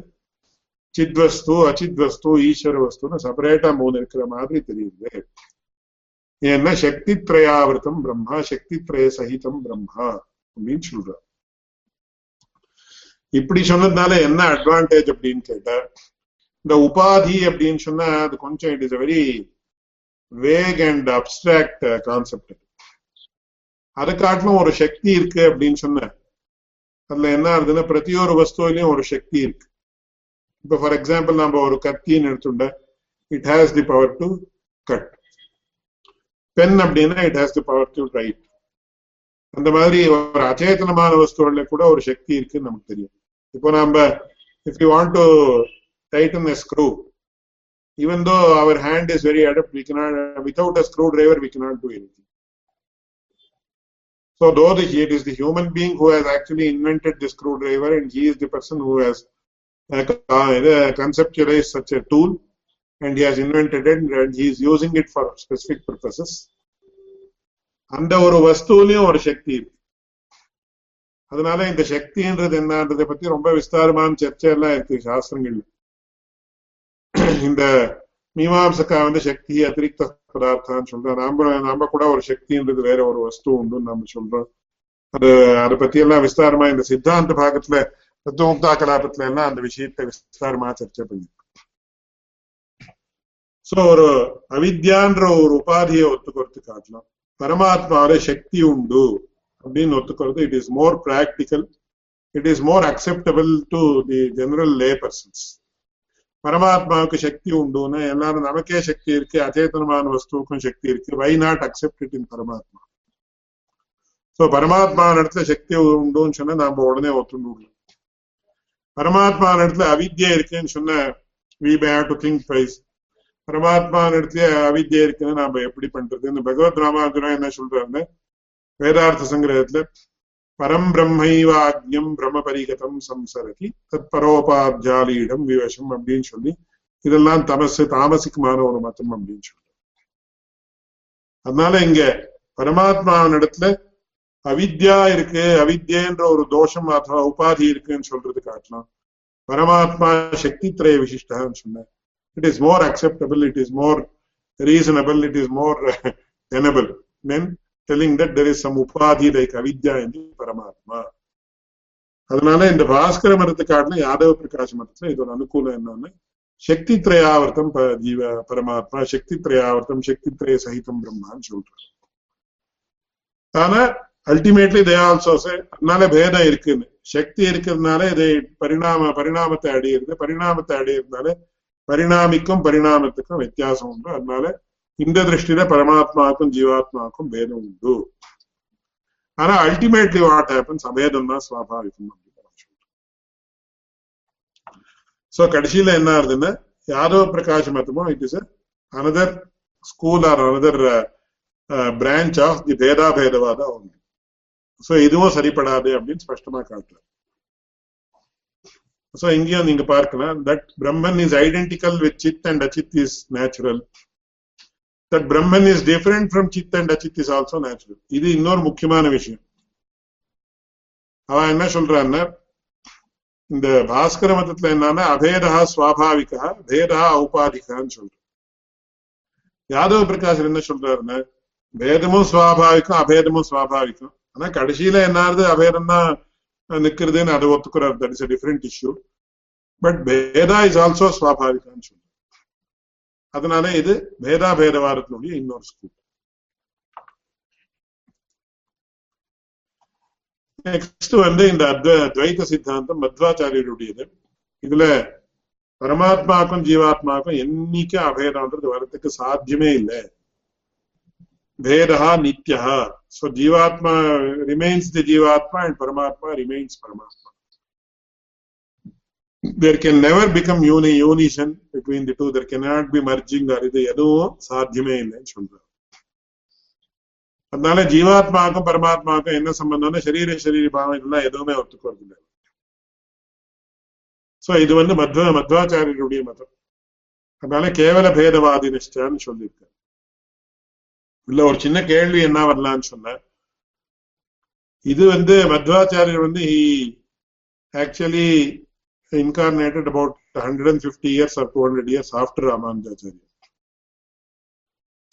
சித்வஸ்து அச்சித்வஸ்து ஈஸ்வர வஸ்துன்னு செப்பரேட்டா மூணு இருக்கிற மாதிரி தெரியுது. ஏன்னா சக்தி திரயாவிரதம் பிரம்மா சக்தி திரய சகிதம் பிரம்மா அப்படின்னு சொல்ற இப்படி சொன்னதுனால என்ன அட்வான்டேஜ் அப்படின்னு கேட்டா இந்த உபாதி அப்படின்னு சொன்னா அது கொஞ்சம் it is a very vague and abstract concept அதுக்காட்டிலும் ஒரு சக்தி இருக்கு அப்படின்னு சொன்ன அதுல என்ன ஆகுதுன்னா பிரதி ஒரு வஸ்துவிலையும் ஒரு சக்தி இருக்கு. இப்ப ஃபார் எக்ஸாம்பிள் நம்ம ஒரு கத்தின்னு எடுத்துட்ட it has the power to cut pen அப்படின்னா it has the power to write அந்த மாதிரி ஒரு அச்சேதனமான வஸ்துகள்ல கூட ஒரு சக்தி இருக்குன்னு நமக்கு தெரியும். இப்போ நம்ம if you want to tighten a screw even though our hand is very adept we cannot without a screwdriver we cannot do anything. so though the, it is the human being who has actually invented the screwdriver and he is the person who has uh, conceptualized such a tool and he has invented it and he is using it for specific purposes அந்த ஒரு வஸ்துவிலையும் ஒரு சக்தி இருக்கு அதனால இந்த சக்தின்றது என்னன்றதை பத்தி ரொம்ப விஸ்தாரமான சர்ச்சை எல்லாம் இருக்கு சாஸ்திரங்கள்ல இந்த மீமாம்சக்கா வந்து சக்தி அதிரிக்த பதார்த்தான்னு சொல்றோம் நாம நாம கூட ஒரு சக்தின்றது வேற ஒரு வஸ்து உண்டுன்னு நம்ம சொல்றோம். அது அதை பத்தி எல்லாம் விஸ்தாரமா இந்த சித்தாந்த பாகத்துல தத்துவமுக்தா கலாபத்துல எல்லாம் அந்த விஷயத்தை விஸ்தாரமா சர்ச்சை பண்ணிருக்கோம். சோ ஒரு அவித்யான்ற ஒரு உபாதியை ஒத்துக்கிறது காட்டலாம். பரமாத்மாவில சக்தி உண்டு அப்படின்னு ஒத்துக்கிறது it is more practical it is more acceptable to the general lay persons பரமாத்மாவுக்கு சக்தி உண்டுன்னு எல்லாரும் நமக்கே சக்தி இருக்கு அச்சேதனமான வஸ்துவுக்கும் சக்தி இருக்கு. Why not accept it in பரமாத்மா? சோ பரமாத்மா இடத்துல சக்தி உண்டுன்னு சொன்னா நாம உடனே ஒத்துண்டு பரமாத்மா இடத்துல அவித்யா இருக்குன்னு சொன்ன வி பேவ் டு திங்க் பரமாத்மா இடத்துல அவித்யா இருக்குன்னு நாம எப்படி பண்றது பகவத் ராமானுஜரம் என்ன சொல்றாருன்னு வேதார்த்த சங்கிரகத்துல பரம் பிரம்மைவாக்யம் பிரம்ம பரிகதம் சம்சரதி தத் பரோபாத்யாலீடம் விவசம் அப்படின்னு சொல்லி இதெல்லாம் தமசு தாமசிக்குமான ஒரு மதம் அப்படின்னு சொல்லி. அதனால இங்க பரமாத்மாவின் இடத்துல அவித்யா இருக்கு அவித்யன்ற ஒரு தோஷம் அथवा உபாதி இருக்குன்னு சொல்றது காட்டலாம். பரமாத்மா சக்தி திரய விசிஷ்டான்னு சொன்ன it is more acceptable it is more reasonable it is more tenable then telling that there is some upadhi like avidya in the paramatma. அதனால இந்த பாஸ்கர மரத்தை காட்டின யாதவ பிரகாஷ் மரத்துல இது ஒரு அனுகூலம் என்னன்னு சக்தி திரையாவர்த்தம் ஜீவ பரமாத்மா சக்தி திரையாவர்த்தம் சக்தி திரைய சகிதம் பிரம்மான்னு சொல்றாரு. ஆனா அல்டிமேட்லி தே ஆல்சோ அதனால பேதம் இருக்குன்னு. சக்தி இருக்கிறதுனால இதை பரிணாம பரிணாமத்தை அடையிறது பரிணாமத்தை அடையிறதுனால பரிணாமிக்கும் பரிணாமத்துக்கும் வித்தியாசம் உண்டு. அதனால இந்த திருஷ்டியில பரமாத்மாவுக்கும் ஜீவாத்மாவுக்கும் பேதம் உண்டு. ஆனா அல்டிமேட்லி வாட் ஹேப்பன்ஸ் அபேதம் தான் சுவாபாவிகம் அப்படின்னு சோ கடைசியில என்ன ஆகுதுன்னா Yadava Prakash மத்தமோ it is another school or another branch of the பேதா பேதவாதா உண்டு சோ இதுவும் சரிப்படாது அப்படின்னு ஸ்பஷ்டமா காட்டுறாரு. சோ இங்கேயும் நீங்க பார்க்கலாம் that Brahman is identical with chit and achit is natural that Brahman is different from chit and achit is also natural இது இன்னொரு முக்கியமான விஷயம் அவன் என்ன சொல்றான்னா இந்த பாஸ்கர மதத்துல என்னன்னா அபேதா சுவாபாவிகா பேதா ஔபாதிகான்னு சொல்றான் யாதவ பிரகாஷர் என்ன சொல்றாருன்னா பேதமும் சுவாபாவிகம் அபேதமும் சுவாபாவிகம் ஆனா கடைசியில என்ன ஆகுது அபேதம் தான் நிக்கிறதுன்னு அதை ஒத்துக்கிறார் that is different issue but bheda is also சுவாபாவிகான்னு சொல்றோம் அதனால இது பேதா வாரத்தினுடைய இன்னொரு ஸ்கூல் நெக்ஸ்ட் வந்து இந்த துவைத்த சித்தாந்தம் மத்வாச்சாரியருடையது இதுல பரமாத்மாக்கும் ஜீவாத்மாக்கும் என்னைக்கும் அபேதம்ன்றது வரத்துக்கு சாத்தியமே இல்லை. பேதா Nithya so jivatma remains the jivatma and paramatma remains பரமாத்மா. There can never become uni unison between the two. There cannot be merging or இது எதுவும் சாத்தியமே இல்லைன்னு சொல்றாரு. அதனால ஜீவாத்மாவுக்கும் பரமாத்மாவுக்கும் என்ன சம்பந்தம்னா சரீர சரீர பாவம் இதெல்லாம் எதுவுமே ஒத்துக்கிறது இல்லை. சோ இது வந்து மத்வ மத்வாச்சாரியருடைய மதம். அதனால கேவல பேதவாதி நிஷ்டான்னு சொல்லியிருக்காரு. இல்ல ஒரு சின்ன கேள்வி என்ன வரலான்னு சொன்ன இது வந்து மத்வாச்சாரியர் வந்து actually incarnated about 150 years or 200 years after Ramanujacharya.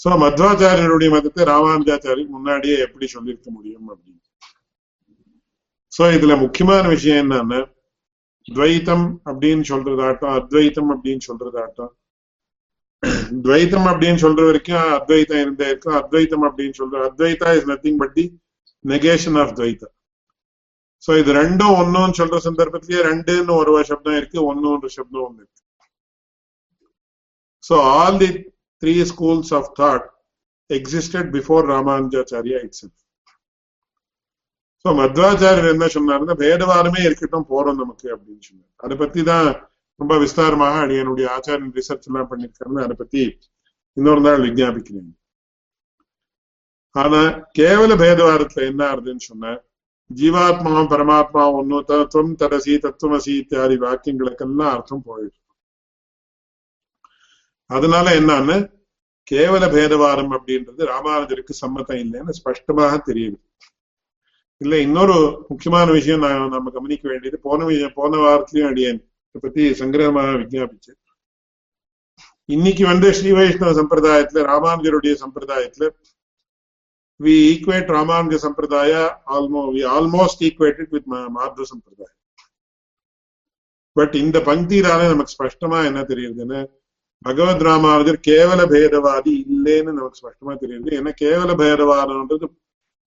So மத்வாச்சாரியருடைய மதத்தை ராமானுஜாச்சாரியர் முன்னாடியே எப்படி சொல்லியிருக்க முடியும் அப்படின்னு சோ இதுல முக்கியமான விஷயம் என்னன்னா துவைத்தம் அப்படின்னு சொல்றதாட்டம் அத்வைத்தம் அப்படின்னு சொல்றதாட்டம் துவைத்தம் அப்படின்னு சொல்ற வரைக்கும் அத்வைத்தம் இருந்தே இருக்கும் அத்வைத்தம் அப்படின்னு சொல்ற Advaita is nothing but the negation of துவைத்தம் சோ இது ரெண்டும் ஒன்னும் சொல்ற சந்தர்ப்பத்திலேயே ரெண்டுன்னு ஒரு சப்தம் இருக்கு ஒன்னு சப்தம் ஒண்ணு இருக்கு. So all the three schools of thought existed before Ramanujacharya it so Madhvacharyar என்ன சொன்னாருன்னா பேதவாதமே இருக்கட்டும் போறோம் நமக்கு அப்படின்னு சொன்னார். அதை பத்தி தான் ரொம்ப விஸ்தாரமாக என்னுடைய ஆச்சாரியன் ரிசர்ச் எல்லாம் பண்ணிருக்காருன்னு அதை பத்தி இன்னொரு நாள் விஜாபிக்கிறேன். ஆனா கேவல பேதவாதத்துல என்ன ஆறுதுன்னு சொன்ன ஜீவாத்மா பரமாத்மா ஒன்னு தத்துவம் தரசி தத்துவமசி இத்தியாதி வாக்கியங்களுக்கெல்லாம் அர்த்தம் போயிடும். அதனால என்னன்னு? கேவல பேதவாதம் அப்படின்றது ராமானுஜருக்கு சம்மதம் இல்லைன்னு ஸ்பஷ்டமாக தெரியுது. இல்ல இன்னொரு முக்கியமான விஷயம் நான் நம்ம கவனிக்க வேண்டியது போன விஷயம் போன வாரத்திலையும் அடியேன். இதை பத்தி சங்கிரகமாக விஜாபிச்சேன் இன்னைக்கு வந்து ஸ்ரீ வைஷ்ணவ சம்பிரதாயத்துல ராமானுஜருடைய சம்பிரதாயத்துல we equate Ramanuja Sampradaya almost we almost equate it with Madhva Sampradaya. But இந்த பங்கிரால நமக்கு ஸ்பஷ்டமா என்ன தெரியுதுன்னு பகவத் ராமானுஜர் கேவல பேதவாதி இல்லைன்னு நமக்கு ஸ்பஷ்டமா தெரியுது ஏன்னா கேவல பேதவாதம்ன்றது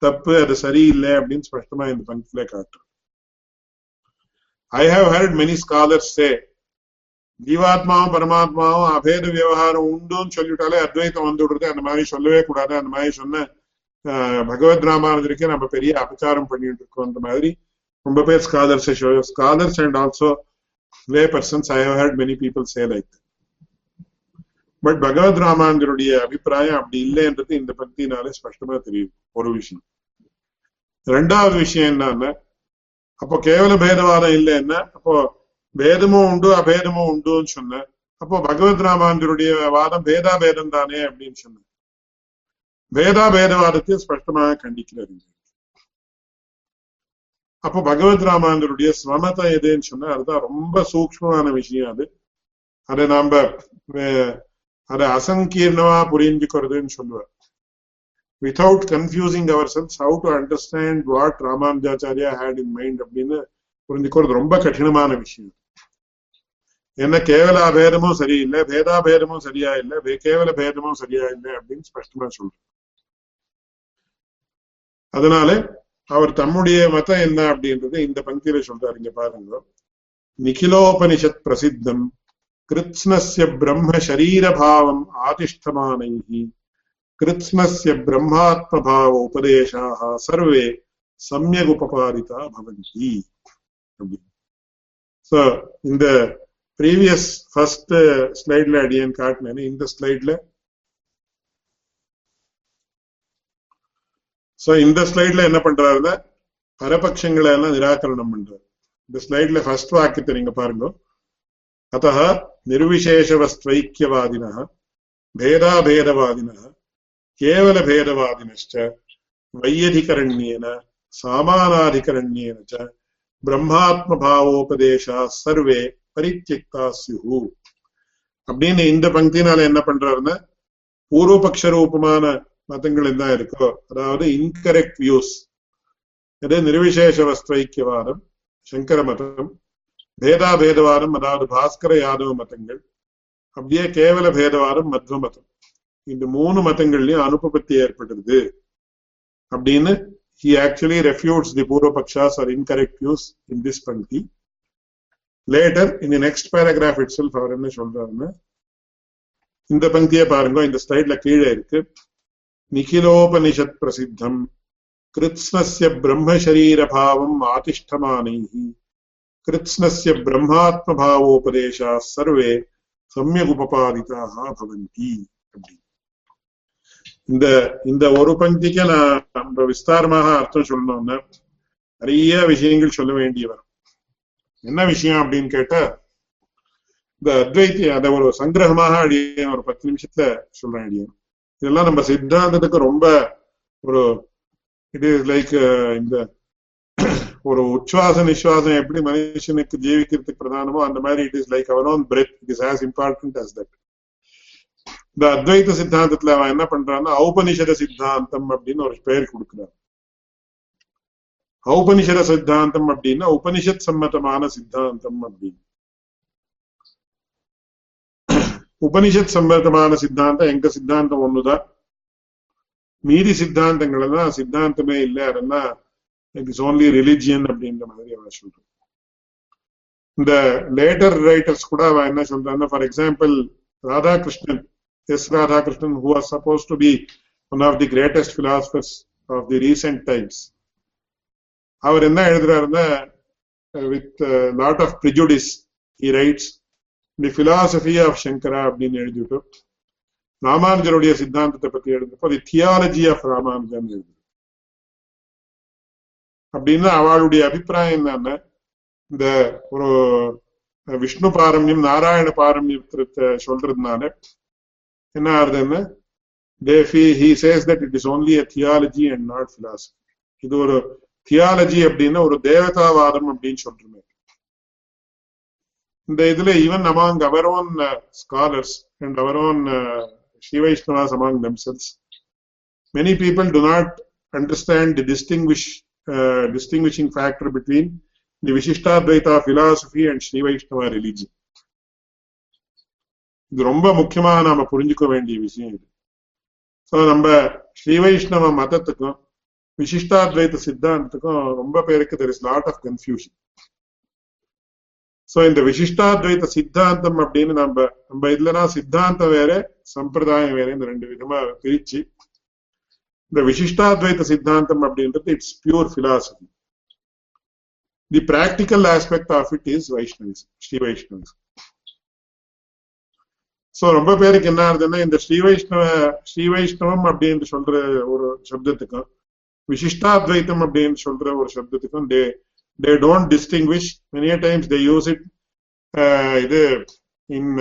தப்பு அது சரியில்லை அப்படின்னு ஸ்பஷ்டமா இந்த பங்கில காட்டுறோம் I have heard many scholars say ஜீவாத்மாவும் பரமாத்மாவும் அபேத விவகாரம் உண்டுன்னு சொல்லிவிட்டாலே அத்வைத்தம் வந்து விடுறது அந்த மாதிரி சொல்லவே கூடாது அந்த மாதிரி சொன்ன பகவத் ராமானுஜருக்கு நம்ம பெரிய அபச்சாரம் பண்ணிட்டு இருக்கோம் அந்த மாதிரி. ரொம்ப பேர் scholars scholars and also lay persons I heard many people say like but Bhagavad ராமானுஜருடைய அபிப்பிராயம் அப்படி இல்லைன்றது இந்த பத்தினாலே ஸ்பஷ்டமா தெரியுது ஒரு விஷயம். ரெண்டாவது விஷயம் என்னன்னா அப்போ கேவல பேதவாதம் இல்லைன்னா அப்போ பேதமும் உண்டு அபேதமும் உண்டுன்னு சொன்ன அப்போ பகவத் ராமானுஜருடைய வாதம் பேதா பேதம் தானே அப்படின்னு சொன்ன. வேதா பேதவாதத்தை ஸ்பஷ்டமாக கண்டிக்கிறார். அப்போ பகவத் ராமாந்தருடைய ஸ்வமதம் எதுன்னு சொன்னா அதுதான் ரொம்ப சூக்மமான விஷயம் அது. அதை நாம அதை அசங்கீர்ணமா புரிஞ்சுக்கிறதுன்னு சொல்லுவார் without confusing ourselves how to understand what Ramanujacharya had in mind அப்படின்னு புரிஞ்சுக்கிறது ரொம்ப கடினமான விஷயம். என்ன கேவல பேதமும் சரியில்லை வேதா பேதமும் சரியா இல்லை கேவல பேதமும் சரியா இல்லை அப்படின்னு ஸ்பஷ்டமா சொல்றேன் அதனால அவர் தம்முடைய மதம் என்ன அப்படின்றது இந்த பங்கியில சொல்றாரு இங்க பாருங்க. நிகிலோபனிஷத் பிரசித்தம் கிருத்ஸ்னஸ்ய பிரம்ம சரீரபாவம் ஆதிஷ்டமானைः கிருத்ஸ்னஸ்ய பிரம்மாத்மபாவ உபதேசாக சர்வே சமயக் உபபாதிதா பவந்தி. இந்த ப்ரீவியஸ் ஃபர்ஸ்ட் ஸ்லைட்ல அடியன் காட்டினேன்னு இந்த ஸ்லைட்ல சோ இந்த ஸ்லைட்ல என்ன பண்றாருன்னா பரபட்சங்களை எல்லாம் நிராகரணம் பண்றாரு. இந்த ஸ்லைட்ல ஃபர்ஸ்ட் வாக்கியத்தை நீங்க பாருங்க. அத்த நிர்விசேஷவஸ்வைக்கியவாதின பேதாபேதவாதின கேவலபேதவாதினச்ச வையதிகரண்யேன சாமானாதிகரண்யேன ச பிரம்மாத்மபாவோபதேசா சர்வே பரித்தியக்தா சியு அப்படின்னு இந்த பங்கினால என்ன பண்றாருன்னா பூர்வபக்ஷ ரூபமான மதங்கள் என்ன இருக்கோ? அதாவது இன்கரெக்ட் வியூஸ் அது நிர்விசேஷ வஸ்துவைக்கியவாதம் சங்கர மதம் பேதா பேதவாதம் அதாவது பாஸ்கர யாதவ மதங்கள் அப்படியே கேவல பேதவாதம் மத்வ மதம் இந்த மூணு மதங்கள்லயும் அனுபபத்தி ஏற்படுறது அப்படின்னு he actually refutes the Purva or or incorrect views in this Pankti. Later, in the next paragraph itself, அவர் என்ன சொல்றாருன்னு இந்த பங்கியை பாருங்க இந்த ஸ்லைட்ல கீழே இருக்கு. निखिलोपनिषत् प्रसिद्धम् कृत्स्नस्य ब्रह्मशरीरभावम् आतिष्ठमानैः। कृत्स्नस्य ब्रह्मात्मभावोपदेशाः सर्वे सम्यगुपपादिताः भवन्ति இந்த இந்த ஒரு பங்கிக்கு நான் ரொம்ப விஸ்தாரமாக அர்த்தம் சொல்லணும்னா நிறைய விஷயங்கள் சொல்ல வேண்டிய வரும். என்ன விஷயம் அப்படின்னு கேட்டா இந்த அத்வைத்திய அதை ஒரு சங்கிரகமாக அடிய ஒரு பத்து நிமிஷத்துல சொல்றேன் அடியேன் இதெல்லாம் நம்ம சித்தாந்தத்துக்கு ரொம்ப ஒரு இட் இஸ் லைக் இந்த ஒரு உச்சுவாச நிஸ்வாசம் எப்படி மனுஷனுக்கு ஜீவிக்கிறதுக்கு பிரதானமோ அந்த மாதிரி it is like our own breath it is as important as that இந்த அத்வைத சித்தாந்தத்துல அவன் என்ன பண்றான்னா ஔபனிஷத சித்தாந்தம் அப்படின்னு ஒரு பெயர் கொடுக்குறான் ஔபனிஷத சித்தாந்தம் அப்படின்னா உபனிஷத் சம்மதமான சித்தாந்தம் அப்படின்னு. உபனிஷத் சம்மதமான சித்தாந்தம் எங்க சித்தாந்தம் ஒண்ணுதான் மீதி சித்தாந்தங்கள் எல்லாம் சித்தாந்தமே இல்லை அதெல்லாம் இட் இஸ் ஓன்லி ரிலிஜியன் அப்படின்ற மாதிரி அவன் சொல்றான் இந்த லேட்டர் ரைட்டர்ஸ் கூட அவன் என்ன சொல்றான்னா for example Radhakrishnan S Radhakrishnan who was supposed to be one of the greatest philosophers of the recent times. அவர் என்ன எழுதுறாருன்னா with lot of prejudice he writes the philosophy of Shankara அப்படின்னு எழுதிட்டு ராமானுஜருடைய சித்தாந்தத்தை பத்தி எழுதுறப்போ தி தியாலஜி ஆஃப் ராமானுஜன் எழுது அப்படின்னா அவளுடைய அபிப்பிராயம் என்னன்னா இந்த ஒரு விஷ்ணு பாரம்யம் நாராயண பாரம்யத்தை சொல்றதுனால என்ன ஆகுதுன்னு தேஃபி he says that it is only a theology and not philosophy இது ஒரு தியாலஜி அப்படின்னா ஒரு தேவதாவாதம் அப்படின்னு சொல்றேன் இந்த இதுல even among our own scholars and our own Sri Vaishnavas among themselves many people do not understand the distinguish uh, distinguishing factor between the Vishishtadvaita philosophy and Sri Vaishnava religion. இது ரொம்ப முக்கியமா நாம புரிஞ்சுக்க வேண்டிய விஷயம் இது ஸோ நம்ம ஸ்ரீ வைஷ்ணவ மதத்துக்கும் விசிஷ்டாத்வைத சித்தாந்தத்துக்கும் ரொம்ப பேருக்கு there is lot of confusion so இந்த விசிஷ்டாத்வைத சித்தாந்தம் அப்படின்னு நம்ம நம்ம இதுலனா சித்தாந்தம் வேற சம்பிரதாயம் வேற இந்த ரெண்டு விதமா பிரிச்சு இந்த விசிஷ்டாத்வைத சித்தாந்தம் அப்படின்றது it's pure philosophy the practical aspect of it is Vaishnavism Sri Vaishnavism so ரொம்ப பேருக்கு என்ன ஆகுதுன்னா இந்த ஸ்ரீ வைஷ்ணவ ஸ்ரீ வைஷ்ணவம் அப்படின்னு சொல்ற ஒரு சப்தத்துக்கும் விசிஷ்டாத்வைத்தம் அப்படின்னு சொல்ற ஒரு சப்தத்துக்கும் they they don't distinguish many a times they use it இது இன்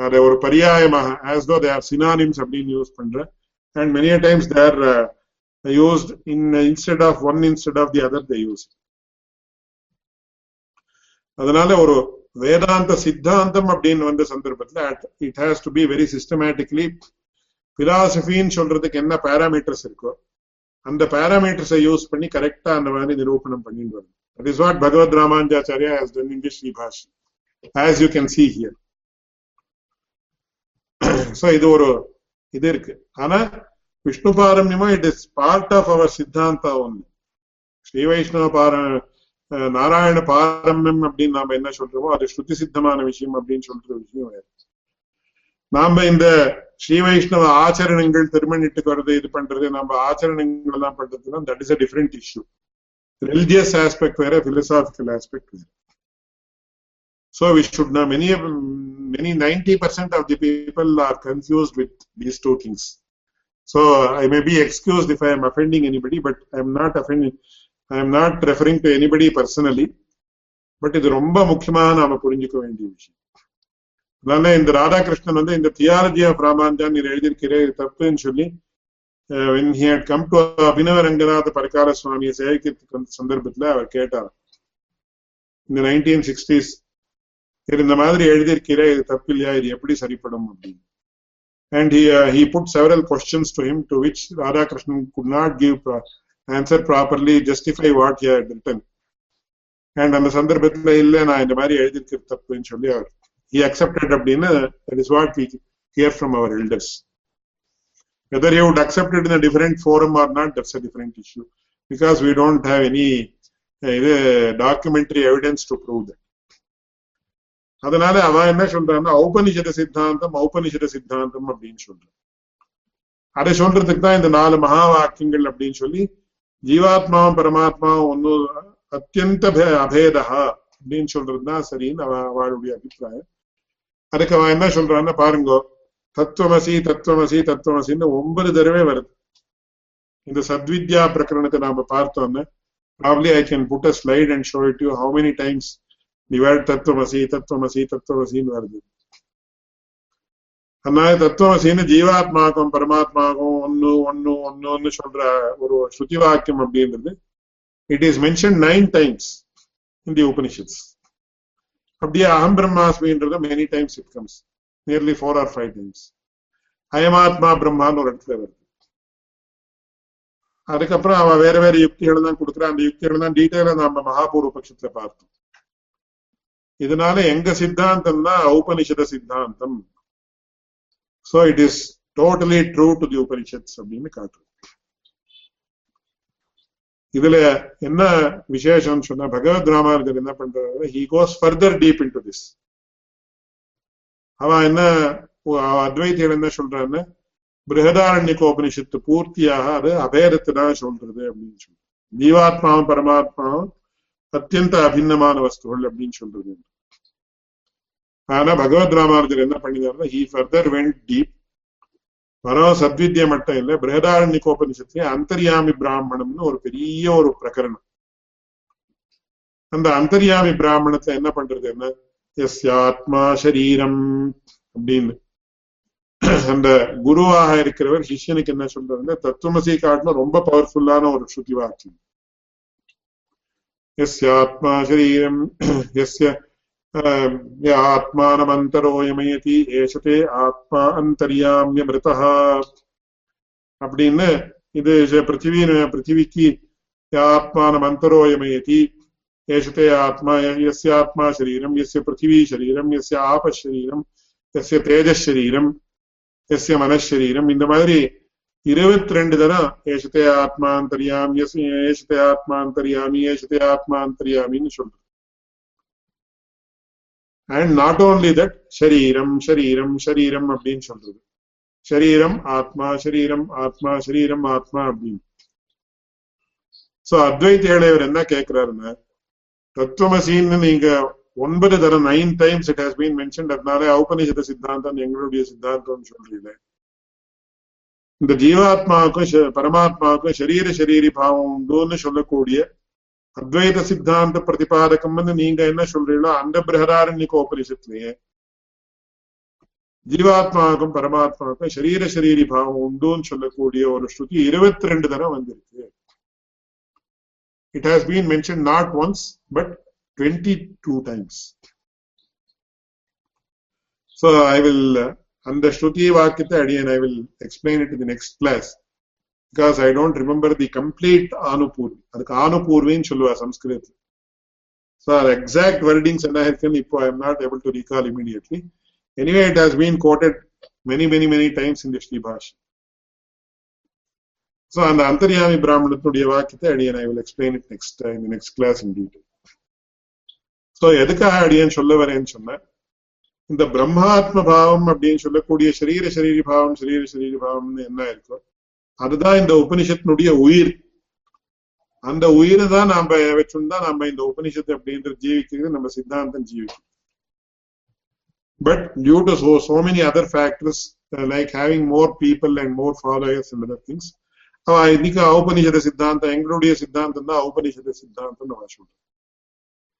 அதை ஒரு பரியாயமாக as though they are synonyms அப்படின்னு யூஸ் பண்ற. And many a times they are used in instead of one instead of the other they use அதனால ஒரு வேதாந்த சித்தாந்தம் அப்படின்னு வந்த சந்தர்ப்பத்துல it has to be very systematically பிலாசபின்னு சொல்றதுக்கு என்ன பேராமீட்டர்ஸ் இருக்கோ அந்த பேராமீட்டர்ஸை யூஸ் பண்ணி கரெக்டா அந்த மாதிரி நிரூபணம் பண்ணிட்டு வரும் that is what Bhagavad Ramanujacharya has done in the Sribhash as you can see here so இது ஒரு இது இருக்கு. ஆனா Vishnu பாரம்யமா it is part of our siddhanta ஒன்று ஸ்ரீ வைஷ்ணவ பார நாராயண பாரம்யம் அப்படின்னு நாம என்ன சொல்றோமோ அது ஸ்ருதி சித்தமான விஷயம் அப்படின்னு சொல்ற விஷயம் வேறு. நாம இந்த ஸ்ரீ வைஷ்ணவ ஆச்சரணங்கள் திருமணிட்டுக்கு வர்றது இது பண்றது நம்ம ஆச்சரணங்கள் எல்லாம் பண்றதுன்னா that is a different issue religious aspect வேற பிலசாபிக்கல் ஆஸ்பெக்ட் வேற So we should know many many 90% of the people are confused with these two things. So I may be excused if I am offending anybody, but I am not offending. I am not referring to anybody personally. But இது ரொம்ப முக்கியமா நாம புரிஞ்சுக்க வேண்டிய விஷயம் அதனால இந்த ராதாகிருஷ்ணன் வந்து இந்த தியாலஜி ஆஃப் ராமானுஜா நீர் எழுதியிருக்கிறேன் தப்புன்னு சொல்லி when he அபினவ ரங்கநாத பரிகார சுவாமியை சேவிக்கிறதுக்கு சந்தர்ப்பத்துல அவர் கேட்டார். இந்த நைன்டீன் சிக்ஸ்டீஸ் இந்த மாதிரி எழுதியிருக்கிற இது தப்பு இல்லையா இது எப்படி சரிப்படும் அப்படின்னு. And he uh, he put several questions to him to which Radhakrishnan could not give pro answer properly justify what he had written. And அந்த சந்தர்ப்பத்துல இல்ல நான் இந்த மாதிரி எழுதியிருக்கிற தப்புன்னு சொல்லி அவர் he accepted அப்படின்னு that is what we hear from our elders. Whether he would accept it in a different forum or not that's a different issue. Because we don't have any uh, இது documentary evidence to prove that அதனால அவன் என்ன சொல்றான்னா ஔபனிஷத சித்தாந்தம் ஔபனிஷத சித்தாந்தம் அப்படின்னு சொல்றான். அதை சொல்றதுக்கு தான் இந்த நாலு மகா வாக்கியங்கள் அப்படின்னு சொல்லி ஜீவாத்மாவும் பரமாத்மாவும் ஒன்னும் அத்தியந்த அபேதா அப்படின்னு சொல்றதுதான் சரின்னு அவ அவளுடைய அபிப்பிராயம். அதுக்கு அவன் என்ன சொல்றான்னு பாருங்கோ தத்துவமசி தத்துவமசி தத்துவமசின்னு ஒன்பது தடவை வருது இந்த சத்வித்யா பிரகரணத்தை நாம பார்த்தோம்னா probably I can put a slide and show it how many times many times தத்துவமசி தத்துவமசி தத்துவமசின்னு வருது அதனால தத்துவமசின்னு ஜீவாத்மாக்கும் பரமாத்மாக்கும் ஒன்னு ஒன்னு ஒன்னு சொல்ற ஒரு ஸ்ருதி வாக்கியம் அப்படின்றது it is mention nine times in the Upanishads. அப்படியே அகம் பிரம்மாஸ்மின்றது many times it comes nearly four or five times அயமாத்மா பிரம்மான்னு ஒரு இடத்துல வருது. அதுக்கப்புறம் அவன் வேற வேற யுக்திகளை தான் கொடுக்குறான் அந்த யுக்திகளை தான் டீட்டெயிலா நம்ம மகாபூர்வ பட்சத்துல பார்த்தோம். இதனால எங்க சித்தாந்தம் தான் ஔபனிஷத சித்தாந்தம். So it is totally true to the Upanishads அப்படின்னு காட்டுறது இதுல என்ன விசேஷம் சொன்னா பகவத் ராமானுஜர் என்ன பண்றாரு he goes further deep into this அவன் என்ன அத்வைத்திகள் என்ன சொல்றான்னு பிருகதாரண்யகோபனிஷத்து பூர்த்தியாக அது அபேதத்தை தான் சொல்றது அப்படின்னு சொல்றேன் ஜீவாத்மாவும் பரமாத்மாவும் அத்தியந்த அபிநமான வஸ்துகள் அப்படின்னு சொல்றது. ஆனா பகவத் ராமானுஜர் என்ன பண்ணினாருன்னா ஹி ஃபர்தர் வெண்ட் டீப் பரம் சத்வித்ய மட்டும் இல்ல பிரகதாரண்யகோபனிஷத்துல அந்தர்யாமி பிராமணம்னு ஒரு பெரிய ஒரு பிரகரணம். அந்த அந்தர்யாமி பிராமணத்தை என்ன பண்றது என்ன? எஸ் ஆத்மா சரீரம் அப்படின்னு. அந்த குருவாக இருக்கிறவர் சிஷ்யனுக்கு என்ன சொல்றதுன்னா தத்துவமசி காட்டிலும் ரொம்ப பவர்ஃபுல்லான ஒரு ஸ்ருதி வாக்கியம். எஸ் ஆத்மா சரீரம் எஸ்ய ஆத்மானமந்தரோயமயதி ஏசதே ஆத்மா அந்தரியாமிய மிருதா அப்படின்னு இது பிருத்திவி பிருத்திவிக்கு ஆத்மானமந்தரோயமயதி ஏஷதே ஆத்மா எஸ்ய ஆத்மா சரீரம் எஸ்ய பிருத்திவி சரீரம் எஸ்ய ஆப சரீரம் எஸ்ய தேஜஸ் சரீரம் எஸ்ய மனசரீரம் இந்த மாதிரி இருபத்தி ரெண்டு தரம் ஏஷதே ஆத்மாந்தரியாமி ஏஷதே ஆத்மாந்தரியாமி ஏஷதே ஆத்மாந்தரியாமின்னு சொல்றது அண்ட் நாட் ஓன்லி தட் சரீரம் சரீரம் சரீரம் அப்படின்னு சொல்றது. சரீரம் ஆத்மா சரீரம் ஆத்மா சரீரம் ஆத்மா அப்படின்னு. சோ அத்வைத் ஏழையவர் என்ன கேட்கிறாருன்னா தத்துவமசின்னு நீங்க ஒன்பது தரம் nine times it has been mention அதனால ஔபனிஷத சித்தாந்தம் எங்களுடைய சித்தாந்தம் சொல்றீங்க இந்த ஜீவாத்மாவுக்கும் பரமாத்மாவுக்கும் சரீர சரீரி பாவம் உண்டுன்னு சொல்லக்கூடிய அத்வைத சித்தாந்த பிரதிபாதகம்னு நீங்க என்ன சொல்றீங்களோ அந்த பிரகதாரண்யක உபனிஷத்துலயே ஜீவாத்மாவுக்கும் பரமாத்மாவுக்கும் சரீர சரீரி பாவம் உண்டுன்னு சொல்லக்கூடிய ஒரு ஸ்ருதி இருபத்தி ரெண்டு தரம் வந்திருக்கு it has been mention not once but twenty two times so I will அந்த ஸ்ருதி வாக்கியத்தை அடியன். I will explain it in next class because I don't remember the complete ஆனுபூர்வி அதுக்கு ஆனுபூர்வின்னு சொல்லுவா சம்ஸ்கிருதத்தில் ஸோ அது எக்ஸாக்ட் வெர்டிங்ஸ் என்ன இருக்குன்னு இப்போ I am not able to recall immediately anyway it has been quoted many many many times in the Sribhash so அந்த அந்தர்யாமி பிராமணத்தினுடைய வாக்கியத்தை அடியன் I will explain it next in next class in detail so எதுக்காக அடியன் சொல்ல வரேன்னு சொன்னேன் இந்த பிரம்மாத்ம பாவம் அப்படின்னு சொல்லக்கூடிய சரீர சரீரி பாவம் சரீர சரீரி பாவம்னு என்ன இருக்கோ அதுதான் இந்த உபனிஷத்தினுடைய உயிர். அந்த உயிரை தான் நாம வச்சுருந்தா நம்ம இந்த உபனிஷத்து அப்படின்ற ஜீவிக்கிறது நம்ம சித்தாந்தம் ஜீவிக்கும். But due to so so many other factors like having more people and more followers and other things அவன் இன்னைக்கு ஔபனிஷத சித்தாந்தம் எங்களுடைய சித்தாந்தம் தான் ஔபனிஷத சித்தாந்தம் நம்ம சொல்றோம்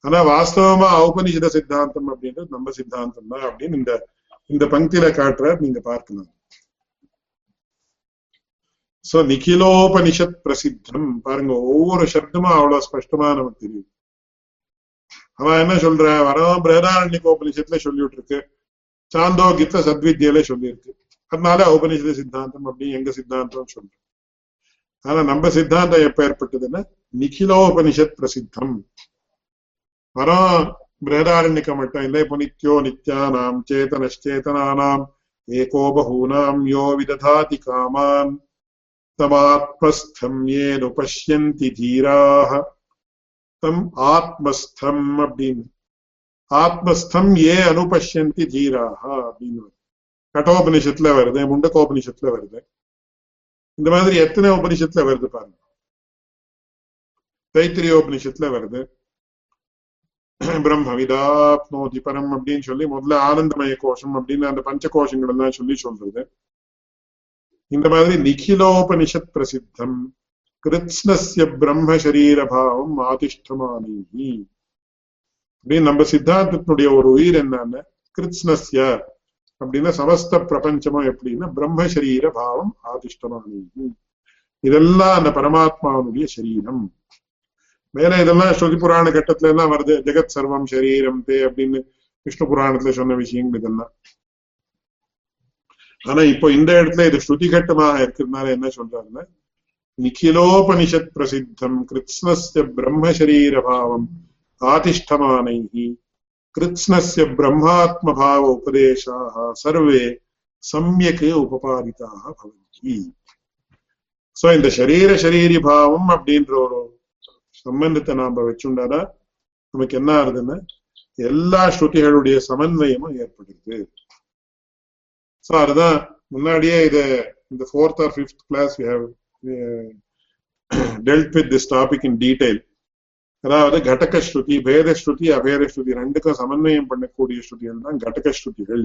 ஆனா வாஸ்தவமா ஔபனிஷத சித்தாந்தம் அப்படின்றது நம்ம சித்தாந்தம் தான் அப்படின்னு இந்த இந்த பங்கில காட்டுற நீங்க பார்க்கலாம். சோ நிகிலோபனிஷத் பிரசித்தம் பாருங்க ஒவ்வொரு சப்தமும் அவ்வளவு ஸ்பஷ்டமா நமக்கு தெரியும். அவன் என்ன சொல்ற? வரம் பிரதாரண்யகோபனிஷத்துல சொல்லிட்டு இருக்கு சாந்தோகித்த சத்வித்யில சொல்லியிருக்கு. அதனால உபனிஷத சித்தாந்தம் அப்படி எங்க சித்தாந்தம் சொல்றோம் ஆனா நம்ம சித்தாந்தம் எப்ப ஏற்பட்டதுன்னா நிகிலோபனிஷத் பிரசித்தம் வரம் பிரேதாரண்யக்க மட்டும் இல்லை இப்போ நித்யோ நித்யானாம் சேதனச்சேதனானாம் ஏகோ பகூனாம் யோ விததாதி காமான். தமாத்மஸ்தம் ஏனு பஷ்யந்தி தீராக தம் ஆத்மஸ்தம் அப்படின்னு ஆத்மஸ்தம் ஏ அனுபஷ்யந்தி தீராக அப்படின்னு கட்டோபனிஷத்துல வருது முண்டகோபனிஷத்துல வருது இந்த மாதிரி எத்தனை உபனிஷத்துல வருது பாருங்க. தைத்திரியோபனிஷத்துல வருது. பிரம்மவிதாப்னோதி பரம் அப்படின்னு சொல்லி முதல்ல ஆனந்தமய கோஷம் அப்படின்னு அந்த பஞ்ச கோஷங்கள் எல்லாம் சொல்லி சொல்றது. இந்த மாதிரி நிகிலோபனிஷத் பிரசித்தம் கிருத்ஸ்னஸ்ய பிரம்ம சரீரபாவம் ஆதிஷ்டமானி அப்படின்னு நம்ம சித்தாந்தத்தினுடைய ஒரு உயிர் என்னன்னு கிருத்ஸ்னஸ்ய அப்படின்னா சமஸ்த பிரபஞ்சமும் எப்படின்னா பிரம்ம சரீர பாவம் ஆதிஷ்டமானி இதெல்லாம் அந்த பரமாத்மாவுடைய சரீரம். மேல இதெல்லாம் ஸ்ருதி புராண கட்டத்துல எல்லாம் வருது ஜெகத் சர்வம் சரீரம் தே அப்படின்னு விஷ்ணு புராணத்துல சொன்ன விஷயங்கள் இதெல்லாம். ஆனா இப்போ இந்த இடத்துல இது ஸ்ருதிகட்டமாக இருக்கிறதுனால என்ன சொல்றாங்கன்னா நிகிலோபனிஷத் பிரசித்தம் கிருத்ஸ்னஸ்ய பிரம்மசரீரபாவம் ஆதிஷ்டமானைஹி கிருத்ஸ்னஸ்ய பிரம்மாத்மபாவ உபதேசாக சர்வே சமயக் உபபாதிதாக பவந்தி. சோ இந்த சரீர சரீரி பாவம் அப்படின்ற ஒரு சம்பந்தத்தை நாம வச்சுண்டாதான் நமக்கு என்ன ஆகுதுன்னா எல்லா ஸ்ருதிகளுடைய சமன்வயமும் ஏற்படுது. சோ அதுதான் முன்னாடியே இது இந்த fourth or fifth class we have dealt with this topic in detail அதாவது கடக ஸ்ருதி பேத ஸ்ருதி அபேத ஸ்ருதி ரெண்டுக்கும் சமன்வயம் பண்ணக்கூடிய ஸ்ருதிகள் தான் கடக ஸ்ருதிகள்.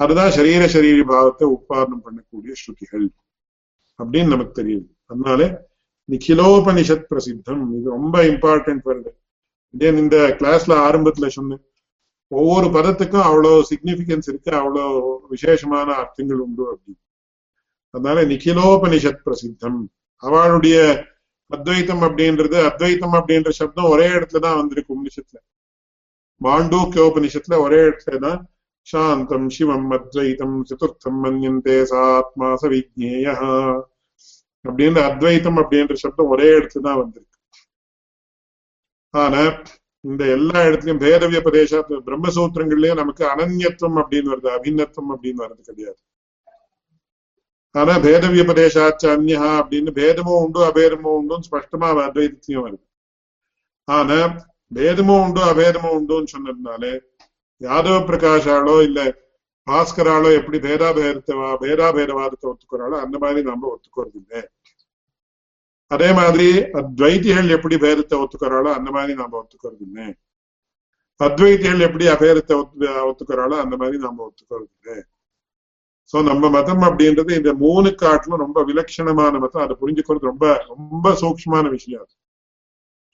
அதுதான் சரீர சரீர பாவத்தை உட்பாரணம் பண்ணக்கூடிய ஸ்ருதிகள் அப்படின்னு நமக்கு தெரியுது அதனால நிகிலோபனிஷத் பிரசித்தம் இது ரொம்ப இம்பார்ட்டன்ட் வருது இதே இந்த கிளாஸ்ல ஆரம்பத்துல சொன்னேன். ஒவ்வொரு பதத்துக்கும் அவ்வளவு சிக்னிபிகன்ஸ் இருக்கு அவ்வளவு விசேஷமான அர்த்தங்கள் உண்டு அப்படின்னு. அதனால நிகிலோபனிஷத் பிரசித்தம். அவளுடைய அத்வைத்தம் அப்படின்றது அத்வைத்தம் அப்படின்ற சப்தம் ஒரே இடத்துலதான் வந்திருக்கு உபனிஷத்துல. மாண்டூக்கியோபனிஷத்துல ஒரே இடத்துலதான் சாந்தம் சிவம் அத்வைத்தம் சதுர்த்தம் மன்யந்தே சாத்மா சவிஜ்ஞேய அப்படின்ற அத்வைத்தம் அப்படின்ற சப்தம் ஒரே இடத்துலதான் வந்திருக்கு. ஆனா இந்த எல்லா இடத்துலயும் பேதவிய பிரதேச பிரம்மசூத்திரங்கள்லயும் நமக்கு அனன்யத்துவம் அப்படின்னு வருது அபிநத்துவம் அப்படின்னு வர்றது கிடையாது. ஆனா பேதவிய பிரதேசாச்ச அந்யா அப்படின்னு பேதமும் உண்டு அபேதமும் உண்டும் ஸ்பஷ்டமா அத்வைத்திலையும் வருது. ஆனா பேதமும் உண்டு அபேதமும் உண்டுன்னு சொன்னதுனாலே யாதவ பிரகாஷாலோ இல்ல பாஸ்கராலோ எப்படி பேதாபேதத்தை பேதாபேதவாதத்தை ஒத்துக்கிறாளோ அந்த மாதிரி நாம ஒத்துக்கிறது இல்லை. அதே மாதிரி அத்வைத்திகள் எப்படி பேரத்தை ஒத்துக்கிறாளோ அந்த மாதிரி நாம ஒத்துக்கிறது இல்லை அத்வைத்திகள் எப்படி அபேரத்தை ஒத்து ஒத்துக்கிறாளோ அந்த மாதிரி நாம ஒத்துக்கிறது இல்லை சோ நம்ம மதம் அப்படின்றது இந்த மூணு காட்டிலும் ரொம்ப விலட்சணமான மதம். அதை புரிஞ்சுக்கிறது ரொம்ப ரொம்ப சூக்மான விஷயம் அது.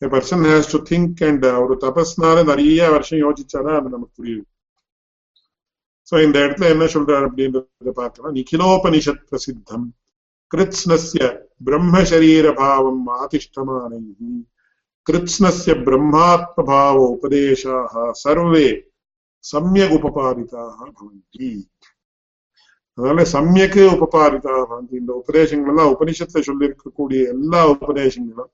A person has to think and uh, ஒரு தபஸ்னால நிறைய வருஷம் யோசிச்சாதான் அது நமக்கு புரியுது சோ இந்த இடத்துல என்ன சொல்றாரு அப்படின்றத பார்க்கலாம். நிகிலோபனிஷத் பிரசித்தம். கிருத்ஸ்னஸ்ய ब्रह्मशरीरभावम् பாவம் कृत्स्नस्य கிருத்ஸ்னஸ்ய பிரம்மாத்மபாவ உபதேசாக சர்வே சமயக் உபபாதிதாக அதனால சமயக்கு உபபாதிதாக இந்த உபதேசங்கள் எல்லாம் உபனிஷத்துல சொல்லி இருக்கக்கூடிய எல்லா உபதேசங்களும்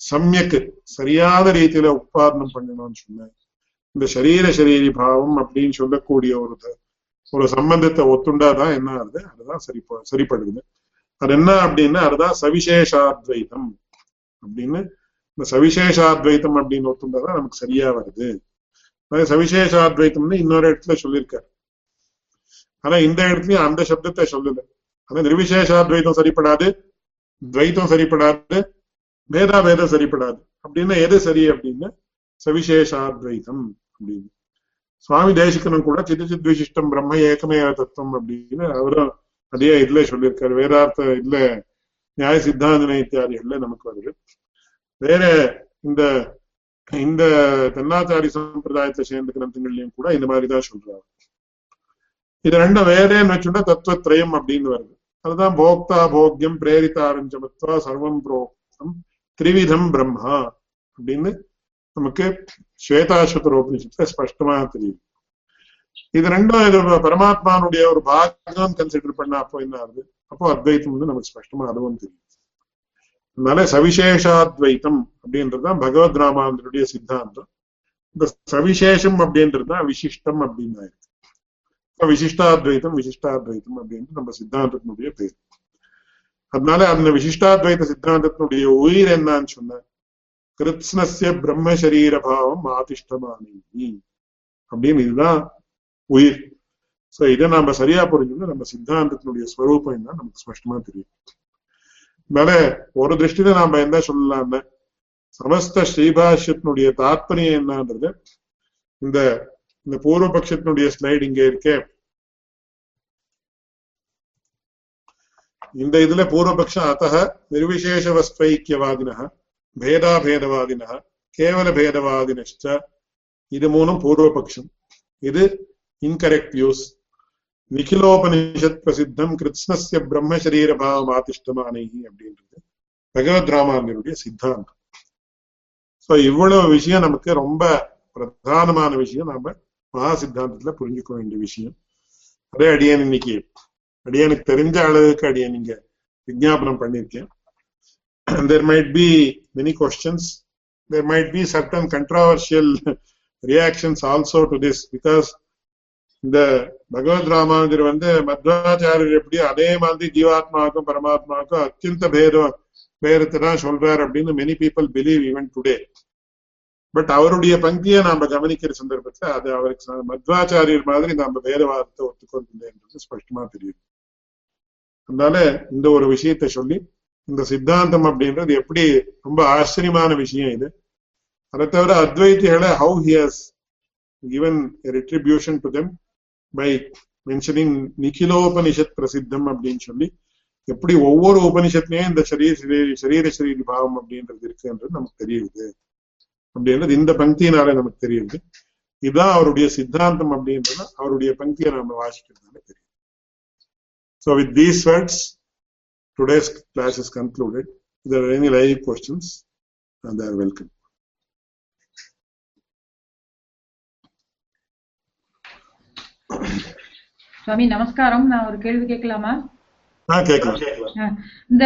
சமயக்கு சரியான ரீதியில உற்பாதனம் பண்ணணும்னு சொன்னேன். இந்த சரீர சரீரி பாவம் அப்படின்னு சொல்லக்கூடிய ஒரு ஒரு சம்பந்தத்தை ஒத்துண்டாதான் என்ன ஆகுது? அதுதான் சரி சரிப்படுது. அது என்ன அப்படின்னா அதுதான் சவிசேஷாத்வைதம் அப்படின்னு இந்த சவிசேஷாத்வைத்தம் அப்படின்னு ஒருத்தந்தான் நமக்கு சரியா வருது. சவிசேஷாத்வைத்தம்னு இன்னொரு இடத்துல சொல்லியிருக்காரு. ஆனா இந்த இடத்துலயும் அந்த சப்தத்தை சொல்லல. ஆனா நிர்விசேஷாத்வைத்தம் சரிப்படாது துவைத்தம் சரிப்படாது வேதா வேதம் சரிப்படாது. அப்படின்னா எது சரி அப்படின்னு சவிசேஷாத்வைத்தம் அப்படின்னு. சுவாமி தேசிகனும் கூட சித்தசித் விசிஷ்டம் பிரம்ம ஏகமே தத்துவம் அப்படின்னு அவரும் அதே இதுல சொல்லியிருக்காரு. வேதார்த்த இதுல நியாய சித்தாந்தனை இத்தியாதிகள்ல நமக்கு வருது வேற இந்த இந்த தென்னாச்சாரி சம்பிரதாயத்தை சேர்ந்த கிரந்தங்கள்லயும் கூட இந்த மாதிரிதான் சொல்றாரு. இது ரெண்டும் வேறேன்னு வச்சுட்டா தத்துவத்திரயம் அப்படின்னு வருது. அதுதான் போக்தா போக்யம் பிரேரிதாரஞ்சமத்வா சர்வம் புரோக்தம் திரிவிதம் பிரம்மா அப்படின்னு நமக்கு ஸ்வேதாஸ்வதரோபனிஷத்துல ஸ்பஷ்டமா தெரியுது. இது ரெண்டும் இது பரமாத்மானுடைய ஒரு பாகம் கன்சிடர் பண்ண அப்போ என்ன ஆகுது? அப்போ அத்வைத்தம் வந்து நமக்கு ஸ்பஷ்டமா அதுவும் தெரியும். அதனால சவிசேஷாத்வைத்தம் அப்படின்றதுதான் பகவத் ராமாந்தருடைய சித்தாந்தம். இந்த சவிசேஷம் அப்படின்றது தான் விசிஷ்டம் அப்படின்னு இருக்கு விசிஷ்டாத்வைத்தம் விசிஷ்டாத்வைத்தம் அப்படின்ட்டு நம்ம சித்தாந்தத்தினுடைய பேர். அதனால அந்த விசிஷ்டாத்வைத்த சித்தாந்தத்தினுடைய உயிர் என்னன்னு சொன்ன கிருத்னஸ்ய பிரம்ம சரீர பாவம் ஆதிஷ்டமானி அப்படின்னு இதுதான் உயிர். சோ இதை நாம சரியா புரிஞ்சோம்னா நம்ம சித்தாந்தத்தினுடைய ஸ்வரூபம் என்ன? நமக்கு ஸ்பஷ்டமா தெரியும். அதனால ஒரு திருஷ்டியில நாம என்ன சொல்லலாம்னா சமஸ்த ஸ்ரீபாஷ்யத்தினுடைய தாத்பரியம் என்னன்றது இந்த இந்த பூர்வபக்ஷத்தினுடைய ஸ்லைடு இங்க இருக்கே. இந்த இதுல பூர்வபக்ஷம் அத்த நிர்விசேஷ வஸ்தைக்கியவாதின பேதாபேதவாதின கேவல பேதவாதினஷ்ட இது மூணும் பூர்வபக்ஷம். இது இன்கரெக்ட் வியூஸ் நிகிலோபனிஷத் பிரசித்தம் கிருஷ்ணஸ்ய பிரம்மசரீர பாவம் ஆதிஷ்டமானி அப்படின்றது பகவத் ராமானுடைய சித்தாந்தம் சோ இவ்வளவு விஷயம் நமக்கு ரொம்ப பிரதானமான விஷயம். நாம மகா சித்தாந்தத்துல புரிஞ்சுக்க வேண்டிய விஷயம். அதே அடியன் இன்னைக்கு அடியனுக்கு தெரிஞ்ச அளவுக்கு அடியன் நீங்க விஜாபனம் பண்ணிருக்கேன் there might be many questions there might be certain controversial reactions also to this because இந்த பகவத் ராமானுஜர் வந்து மத்வாச்சாரியர் எப்படி அதே மாதிரி ஜீவாத்மாவுக்கும் பரமாத்மாவுக்கும் அத்தியந்த பேதம் பேரத்தை தான் சொல்றாரு அப்படின்னு many people believe even today but அவருடைய பங்கியை நாம கவனிக்கிற சந்தர்ப்பத்துல அது அவருக்கு மத்வாச்சாரியர் மாதிரி நாம வேதவாதத்தை ஒத்துக்கொள்கின்றன்றது ஸ்பஷ்டமா தெரியுது. அதனால இந்த ஒரு விஷயத்தை சொல்லி இந்த சித்தாந்தம் அப்படின்றது எப்படி ரொம்ப ஆச்சரியமான விஷயம் இது. அதை தவிர அத்வைத்திகளை how he's given retribution to them by mentioning நிக்கிலோபனிஷத் பிரசித்தம் அப்படின்னு சொல்லி எப்படி ஒவ்வொரு உபனிஷத்துலயும் இந்த சரீர சரீர சரீர பாவம் அப்படின்றது இருக்குன்றது நமக்கு தெரியுது. அப்படின்றது இந்த பங்கியினால நமக்கு தெரியுது. இதுதான் அவருடைய சித்தாந்தம் அப்படின்றத அவருடைய பங்கியை நாம வாசிக்கிறதுனால தெரியும் so with these words today's class is concluded either any live questions and are welcome சுவாமி நமஸ்காரம். நான் ஒரு கேள்வி கேட்கலாமா? இந்த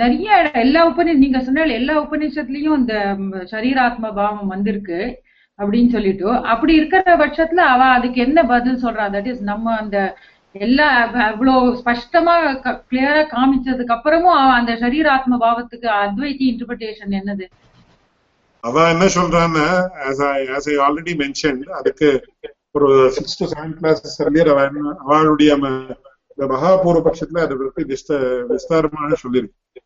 நிறைய எல்லா உபநி நீங்க சொன்ன எல்லா உபநிஷத்துலயும் இந்த சரீராத்ம பாவம் வந்திருக்கு அப்படின்னு சொல்லிட்டு. அப்படி இருக்கிற பட்சத்துல அவ அதுக்கு என்ன பதில் சொல்றா? தட் இஸ் நம்ம அந்த எல்லா அவ்வளவு ஸ்பஷ்டமா கிளியரா காமிச்சதுக்கு அப்புறமும் அவ அந்த சரீராத்ம பாவத்துக்கு அத்வைத்தி இன்டர்பிரிட்டேஷன் என்னது? அவ என்ன சொல்றான்னு அதுக்கு ஒரு சிக்ஸ் டு செவன் கிளாஸஸ் அவளுடைய இந்த மகாபூர்வ பட்சத்துல அதை பற்றி விஸ்தாரமாக சொல்லியிருக்கு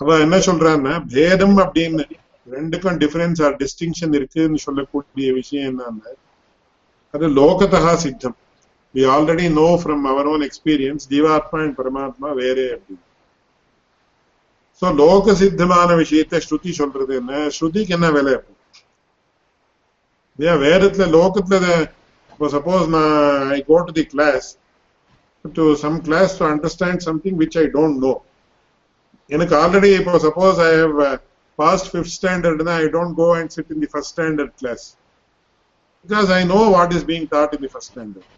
அவ என்ன சொல்றான்னா பேதம் அப்படின்னு ரெண்டுக்கும் டிஃபரன்ஸ் ஆர் டிஸ்டிங்ஷன் இருக்குன்னு சொல்லக்கூடிய விஷயம் என்னன்னா அது லோகதா சித்தம். We already know from our own experience ஜீவாத்மா அண்ட் பரமாத்மா வேறே அப்படின்னு. சோ லோக சித்தமான விஷயத்தை ஸ்ருதி சொல்றது என்ன? ஸ்ருதிக்கு என்ன விலை வேதத்துல லோகத்துல இப்போ சப்போஸ் நான் I go to the class to some class to understand something which I don't know எனக்கு ஆல்ரெடி இப்போ suppose I have passed fifth ஸ்டாண்டர்ட்னா I don't go and sit in the first standard class because I know what is being taught in the first standard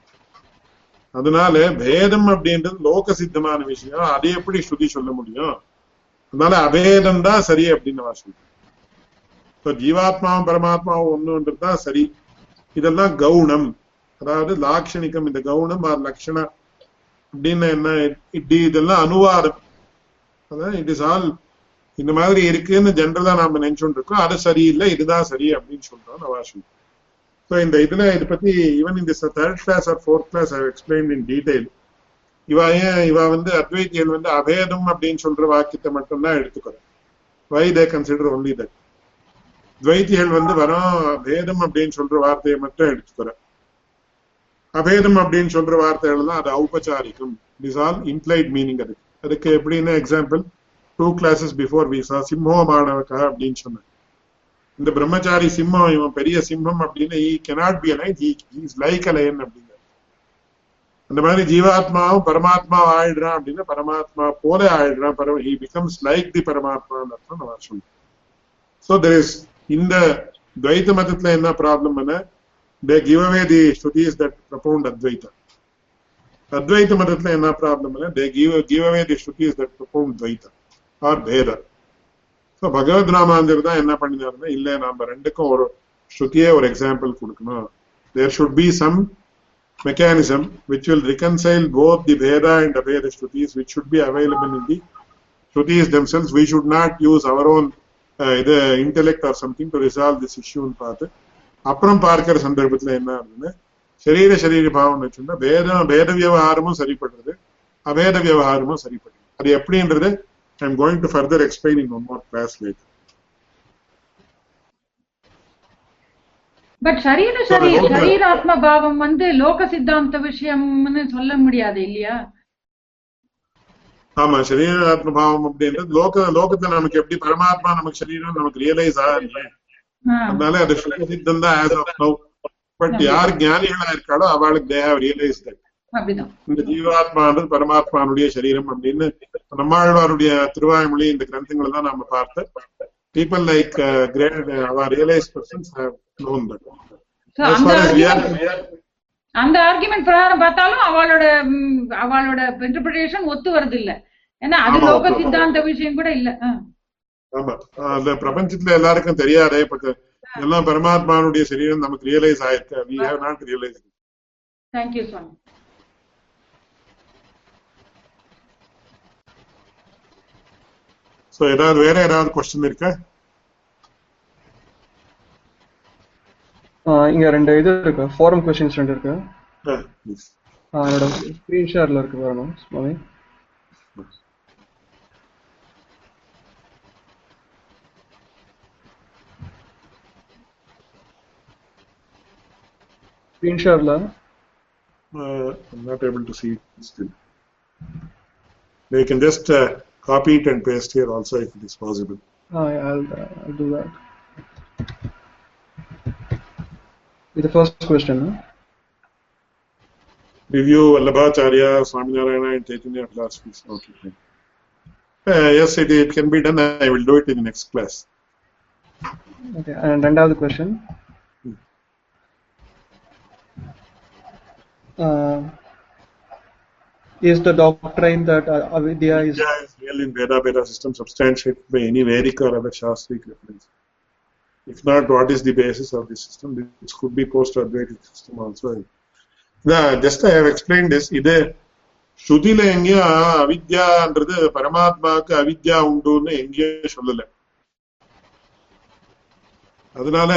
அதனால பேதம் அப்படின்றது லோக சித்தமான விஷயம். அதை எப்படி ஸ்ருதி சொல்ல முடியும்? அதனால அபேதம் தான் சரி அப்படின்னு நான் சொல்றேன். ஜீவாத்மாவும் பரமாத்மாவும் ஒண்ணுன்றது தான் சரி. இதெல்லாம் கவுணம் அதாவது லாட்சணிக்கம் இந்த கவுனம் லட்சண அப்படின்னு என்ன இப்படி இதெல்லாம் அனுவாதம் அதான் இட் இஸ் ஆல் இந்த மாதிரி இருக்குன்னு ஜென்ரலா நாம நினைச்சுட்டு இருக்கோம் அது சரியில்லை இதுதான் சரி அப்படின்னு சொல்றோம் நவாஷன் ஸோ இந்த இதுல இதை பத்தி ஈவன் இந்த third class or fourth class I explain in detail இவ ஏன் இவ வந்து அத்வைத்தியல் வந்து அபேதம் அப்படின்னு சொல்ற வாக்கியத்தை மட்டும்தான் எடுத்துக்கிறேன் why they consider only that துவைத்திகள் வந்து வரும் பேதம் அப்படின்னு சொல்ற வார்த்தையை மட்டும் எடுத்துக்கிறேன் அபேதம் அப்படின்னு சொல்ற வார்த்தைகள் தான் அது ஔபச்சாரிகம். இஸ் ஆல் இம்ப்ளைட் மீனிங் அதுக்கு. அதுக்கு எப்படின்னா எக்ஸாம்பிள் டூ கிளாஸஸ் பிஃபோர் விசா சிம்மோ மாணவக்கா அப்படின்னு சொன்னேன் இந்த பிரம்மச்சாரி சிம்மம் இவன் பெரிய சிம்மம் அப்படின்னு he cannot be a lion he is like a lion அப்படின்னு. அந்த மாதிரி ஜீவாத்மாவும் பரமாத்மா ஆயிடுறான் அப்படின்னா பரமாத்மா போல ஆயிடுறான் பரம ஹி பிகம்ஸ் லைக் தி பரமாத்மான்னு அர்த்தம் நான் சொல்றேன் ஸோ தெர் இஸ் இந்த துவைத்த மதத்துல என்ன ப்ராப்ளம்னா they give away the shrutis that propound advaita advaita மதத்துல என்ன ப்ராப்ளம்னா they give give away the shrutis that propound dvaita or bheda so Bhagavad ராமாந்தர் தான் என்ன பண்ணினாருன்னா இல்ல நாம ரெண்டுக்கும் ஒரு ஸ்ருதியே ஒரு எக்ஸாம்பிள் கொடுக்கணும் there should be some mechanism which will reconcile both the Veda and Abheda Shrutis, which should be available in the Shrutis themselves. We should not use our own the intellect or something to resolve this issue பார்த்து அப்புறம் பார்க்கிற சந்தர்ப்பத்துல என்ன ஆகுதுன்னு சரீர சரீர பாவம் வச்சுருந்தா வேதம் வேத விவகாரமும் சரிப்படுறது அவேத விவகாரமும் சரிப்படுறது அது எப்படின்றது I am going to further explain in one more class late but சரீர சரீர சரீராத்ம பாவம் வந்து லோக சித்தாந்த விஷயம்னு சொல்ல முடியாது இல்லையா? ஆமா சரீராத்ம பாவம் அப்படின்றது லோக லோகத்துல நமக்கு எப்படி பரமாத்மா நமக்கு சரீரம் நமக்கு ரியலைஸ் ஆகல அதனால அது சுத்த சித்தம் தான் ஆஸ் ஆஃப் நவ் பட் யார் ஞானிகளா இருக்காளோ அவளுக்கு தே ஹேவ் ரியலைஸ் தட் இந்த ஜீவாத்மான்றது பரமாத்மானுடைய சரீரம் அப்படின்னு நம்மாழ்வாருடைய திருவாய்மொழி இந்த கிரந்தங்களை தான் நாம பார்த்து people like uh, great uh, our realized persons have அந்த ஆர்குமெண்ட் பிரகாரம் பார்த்தாலும் அவளோட அவளோட இன்டர்பிரேஷன் ஒத்து வருது இல்ல ஏன்னா அது லோக. சித்தாந்த விஷயம் கூட இல்ல. ஆமா அந்த பிரபஞ்சத்துல எல்லாருக்கும் தெரியாதே பட் எல்லாம் பரமாத்மானுடைய சரீரம் நமக்கு ரியலைஸ் ஆயிருக்கு have not realized it. Thank you Swami so ஏதாவது வேற ஏதாவது கொஸ்டின் இருக்கா இங்க ரெண்டு இது இருக்கு ஃபாரம் கொஸ்டின்ஸ் ரெண்டு இருக்கு Ah, please. ஆஹ் என்னோட ஸ்க்ரீன் ஷேர்ல இருக்கு வரணும் சுவாமி screen ஷேர்ல Uh, I'm not able to see it still. They can just uh, copy it and paste here also if it is possible. I'll, I'll do that. இது first question Review Vallabhacharya, Swaminarayana and Chaitanya philosophies. Okay. fine. Uh, yes, it, it can be done. I will do it in the next class. Okay ரெண்டாவது question is the doctrine that uh, avidya is Vidya is real in Veda Veda system substantiated by any Vedic or other Shastric reference. If not, what is the basis of the system? This could be post-Advaitic system also. Yeah, just I have explained this. இது ஸ்ருதியில எங்கேயும் அவித்யான்றது பரமாத்மாவுக்கு அவித்யா உண்டுன்னு எங்கேயும் சொல்லல அதனால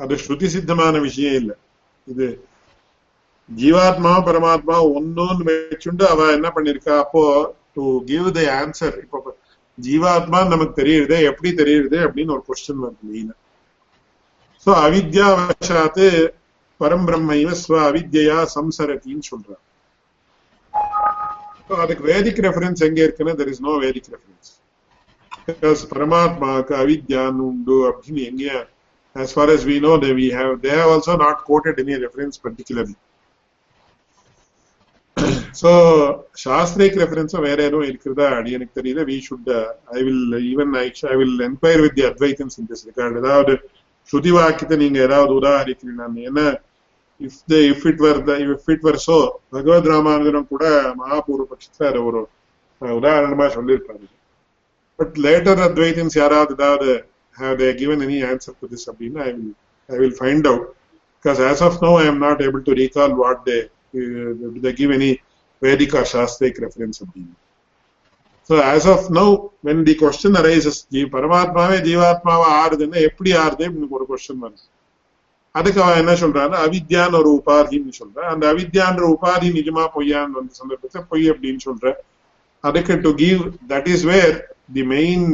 அது ஸ்ருதி சித்தமான விஷயம் இல்லை இது ஜீவாத்மா பரமாத்மா ஒன்னொன்னு வச்சுண்டு அவ என்ன பண்ணிருக்கா அப்போ டு கிவ் த ஆன்சர் இப்போ ஜீவாத்மா நமக்கு தெரியுது எப்படி தெரியுது அப்படின்னு ஒரு கொஸ்டின் வருது மெயினா சோ அவித்யா வசாத்து பரம்பிரம்மைவ ஸ்வ அவித்யா சம்சரத்தின்னு சொல்றாங்க அதுக்கு வேதிக் ரெஃபரன்ஸ் எங்க இருக்குன்னா there is no Vedic reference because பரமாத்மாவுக்கு அவித்யான்னு உண்டு அப்படின்னு எங்கேயும் as far as we know they we have they have also not quoted any reference particularly so shastric reference வேற ஏதோ இருக்குதா அப்படி எனக்கு தெரியல we should uh, i will even I, I will inquire with the advaitins in this regard ஏதாவது ஸ்ருதி வாக்கியத்தை நீங்க ஏதாவது உதாகரிக்கிறீங்க ஏன்னா if the if it were the if it were so பகவத் ராமானுஜனம் கூட மகாபூர்வ பட்சத்துல அதை ஒரு அஹ், உதாரணமா சொல்லியிருப்பாரு பட் லேட்டர் அத்வைத்தன்ஸ் யாராவது ஏதாவது have they given any answer to this அப்படின்னா I will I will find out because as of now I am not able to recall what they uh, do they give any Vedic or Shastric reference அப்படின்னு so as of now when the question arises ஜீ பரமாத்மாவே ஜீவாத்மாவா ஆறுதுன்னா எப்படி ஆறுது? அப்படின்னு ஒரு question வருது. அதுக்கு அவன் என்ன சொல்றான்னா அவித்யான்னு ஒரு உபாதின்னு சொல்ற அந்த அவித்யான்ற உபாதி நிஜமா பொய்யான்னு வந்து சந்தர்ப்பத்தை பொய் அப்படின்னு சொல்ற அதுக்கு to give that is where the main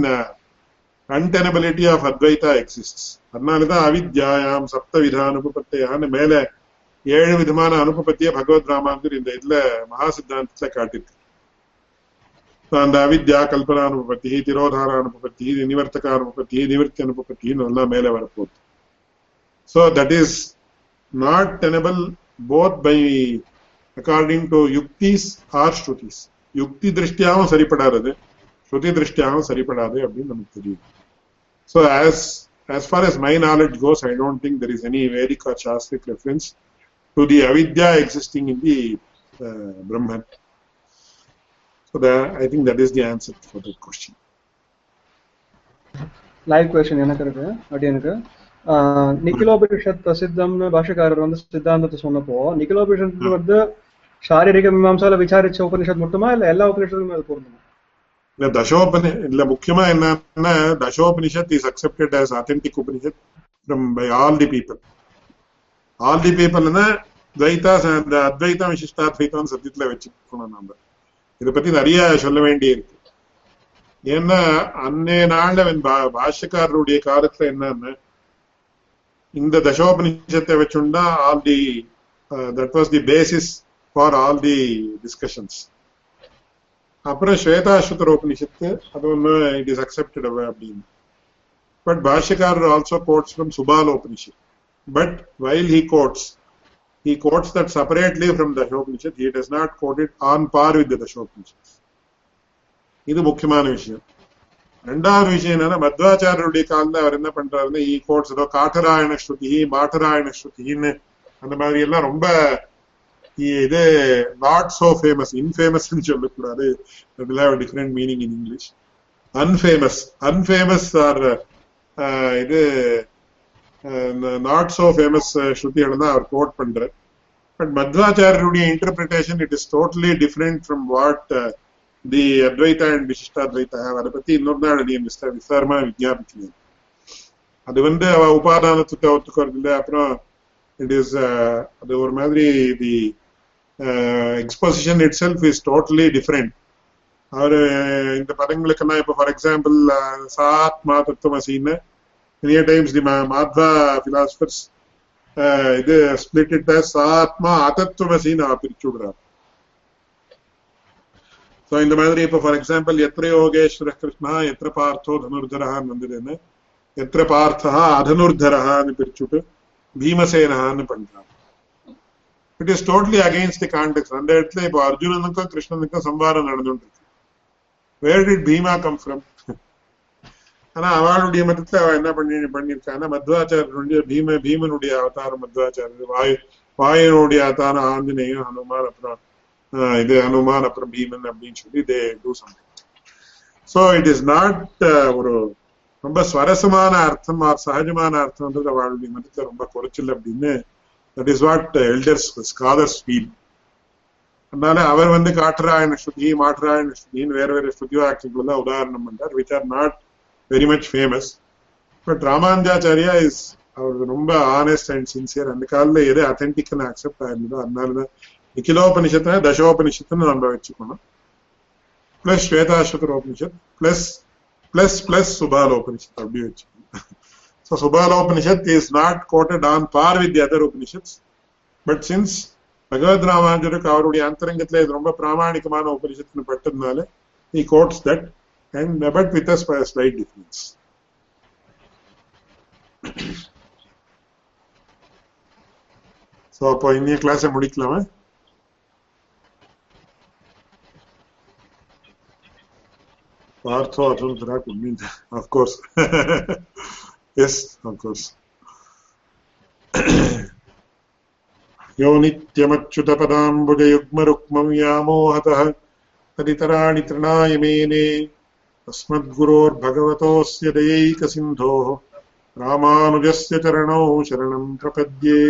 untenability of Advaita exist அதனாலதான் அவித்யாயாம் சப்த வித அனுபபத்தையான்னு மேல ஏழு விதமான அனுபபத்திய பகவத் ராமாந்தர் இந்த இதுல மகா சித்தாந்தத்துல காட்டிருக்கு So, அந்த அவித்யா கல்பனா அனுபபத்தி திரோதார அனுபபத்தி நிவர்த்தக அனுபபத்தி நிவர்த்தி அனுபபத்தின்னு எல்லாம் மேல வரப்போகுது so that is not tenable both by according to yuktis or srutis யுக்தி திருஷ்டியாவும் சரிப்படாதது ஸ்ருதி திருஷ்டியாகவும் சரிப்படாது அப்படின்னு நமக்கு தெரியும் so as as far as my knowledge goes, I don't think there is any Vedic or Shastric reference to the avidya existing in the uh, Brahman. So the, I think that is the answer for that question. Live question எனக்கு இருக்கு அப்படி எனக்கு. ஆஹ், நிக்கிலோபனிஷத் பிரசித்தம்னு பாஷக்காரர் வந்து சித்தாந்தத்தை சொன்னப்போ நிக்கிலோபனிஷத் வந்து சாரீரிக மீமாம்சால விசாரிச்ச உபனிஷத் மட்டுமா இல்ல எல்லா உபனிஷத்துக்குமே அது பொருந்துமா? இல்ல தசோபனி இல்ல முக்கியமா என்னன்னா Dashopanishad is accepted as authentic Upanishad from by all the people all the பீப்புள்னா Dvaita ச- இந்த அத்வைதம் விசிஷ்டாத்வைத்தம் சத்தியத்துல வச்சுக்கணும் நம்ம இதை பத்தி நிறைய சொல்ல வேண்டியிருக்கு. ஏன்னா அன்னைய நாள்ல அவன் பா- பாஷ்யக்காரருடைய காலத்துல என்னன்னு இந்த தசோபனிஷத்தை வச்சுண்டா all the that was the basis for all the discussions அப்புறம் ஸ்வேதாஸ்வத்தர் உபனிஷத்து அது ஒன்று இட் இஸ் அக்செப்டட் அப்படின்னு. பட் பாஷ்யக்காரர் also quotes from Subala Upanishad but while he quotes he quotes that separately from the Dashopanishad. He does not quote it on par with the Dashopanishad. இது முக்கியமான விஷயம் ரெண்டாவது விஷயம் என்னன்னா மத்வாச்சாரியருடைய காலில் அவர் என்ன பண்றாருன்னா ஈ கோட்ஸ் ஏதோ காட்டராயண ஸ்ருதி மாட்டராயண ஸ்ருதின்னு அந்த மாதிரி எல்லாம் ரொம்ப இது நாட் சோ ஃபேமஸ் இன்ஃபேமஸ் சொல்லக்கூடாது different meaning in English unfamous unfamous or இது நாட் சோ ஃபேமஸ் ஸ்ருதிகளை தான் அவர் கோட் பண்றார். But மத்வாச்சாரியருடைய interpretation it is totally different from what the Advaita and Vishishtadvaita அதை பத்தி இன்னொரு நாள் நீ விசாரமா விஸ்தாரமா விஜாபிக்கிறேன் அது வந்து அவ உபாதானத்துக்கு ஒத்துக்கிறது இல்லை. அப்புறம் இட் இஸ் uh, அது ஒரு மாதிரி the exposition itself is totally different அவரு இந்த பதங்களுக்கெல்லாம் இப்ப ஃபார் எக்ஸாம்பிள் uh, சாத்மா தத்துவமசின்னு many times the Ma- Madhva philosophers. Uh, இது split it as ஆத்மா அதத்துவமசின்னு அவ பிரிச்சு விடுறாரு ஸோ இந்த மாதிரி இப்போ ஃபார் எக்ஸாம்பிள் எத்திர யோகேஸ்வர கிருஷ்ணா எத்திர பார்த்தோ தனுர்தரஹான்னு வந்ததுன்னு எத்திர பார்த்தா அதனுர்தரஹான்னு பிரிச்சுட்டு பீமசேனஹான்னு பண்றாங்க it is totally against the context அந்த இடத்துல இப்போ அர்ஜுனனுக்கும் கிருஷ்ணனுக்கும் சம்பாரம் நடந்துட்டு இருக்கு where did Bhima come from ஆனா அவளுடைய மதத்தை அவ என்ன பண்ணி பண்ணியிருக்கான்னா மத்வாச்சாரியனுடைய பீம பீமனுடைய அவதாரம் மத்வாச்சாரியர். வாயு வாயுனுடைய அவதாரம் ஆஞ்சநேயம் ஹனுமான் அப்புறம் இது ஹனுமான் அப்புறம் பீமன் அப்படின்னு சொல்லி they do something so it is not ஒரு ரொம்ப சுவரசமான அர்த்தம் ஆர் சகஜமான அர்த்தம்ன்றது அவளுடைய மதத்தை ரொம்ப குறைச்சல் அப்படின்னு that is what elders scholars feel அதனால அவர் வந்து காட்டுராயன ஸ்ருதி மாட்டுராயண ஸ்ருதின்னு வேற வேற ஸ்ருதி வாக்கியங்கள் தான் உதாரணம் பண்றார் which are not very much famous but Ramanujacharya is அவர் ரொம்ப ஆனஸ்ட் அண்ட் சின்சியர் அந்த காலில் எது அத்தன்டிக்னு அக்செப்ட் ஆயிருந்ததோ அதனாலதான் நிக்கிலோபனிஷத்தை தசோபனிஷத்துன்னு நம்ம வச்சுக்கணும். Plus Shvetashvataropanishad plus plus plus Subalopanishad அப்படி வச்சுக்கணும். So Subalopanishad is not quoted on par with other Upanishads but since Bhagavad ராமானுஜருக்கு அவருடைய அந்தரங்கத்துல இது ரொம்ப பிராமணிகமான உபனிஷத்துன்னு பட்டதுனால he quotes that. and but with a sp- slight difference so அப்போ இன்னைய கிளாஸை முடிக்கலாமா Partho Atulthara could mean, of course. yes, of course. यो नित्यमच्युतपदाम्बुजयुग्मरुक्मं व्यामोहतः तदितराणि तृणाय मेने अस्मद्गुरोर्भगवतोऽस्य दयैकसिन्धोः रामानुजस्य चरणौ शरणं प्रपद्ये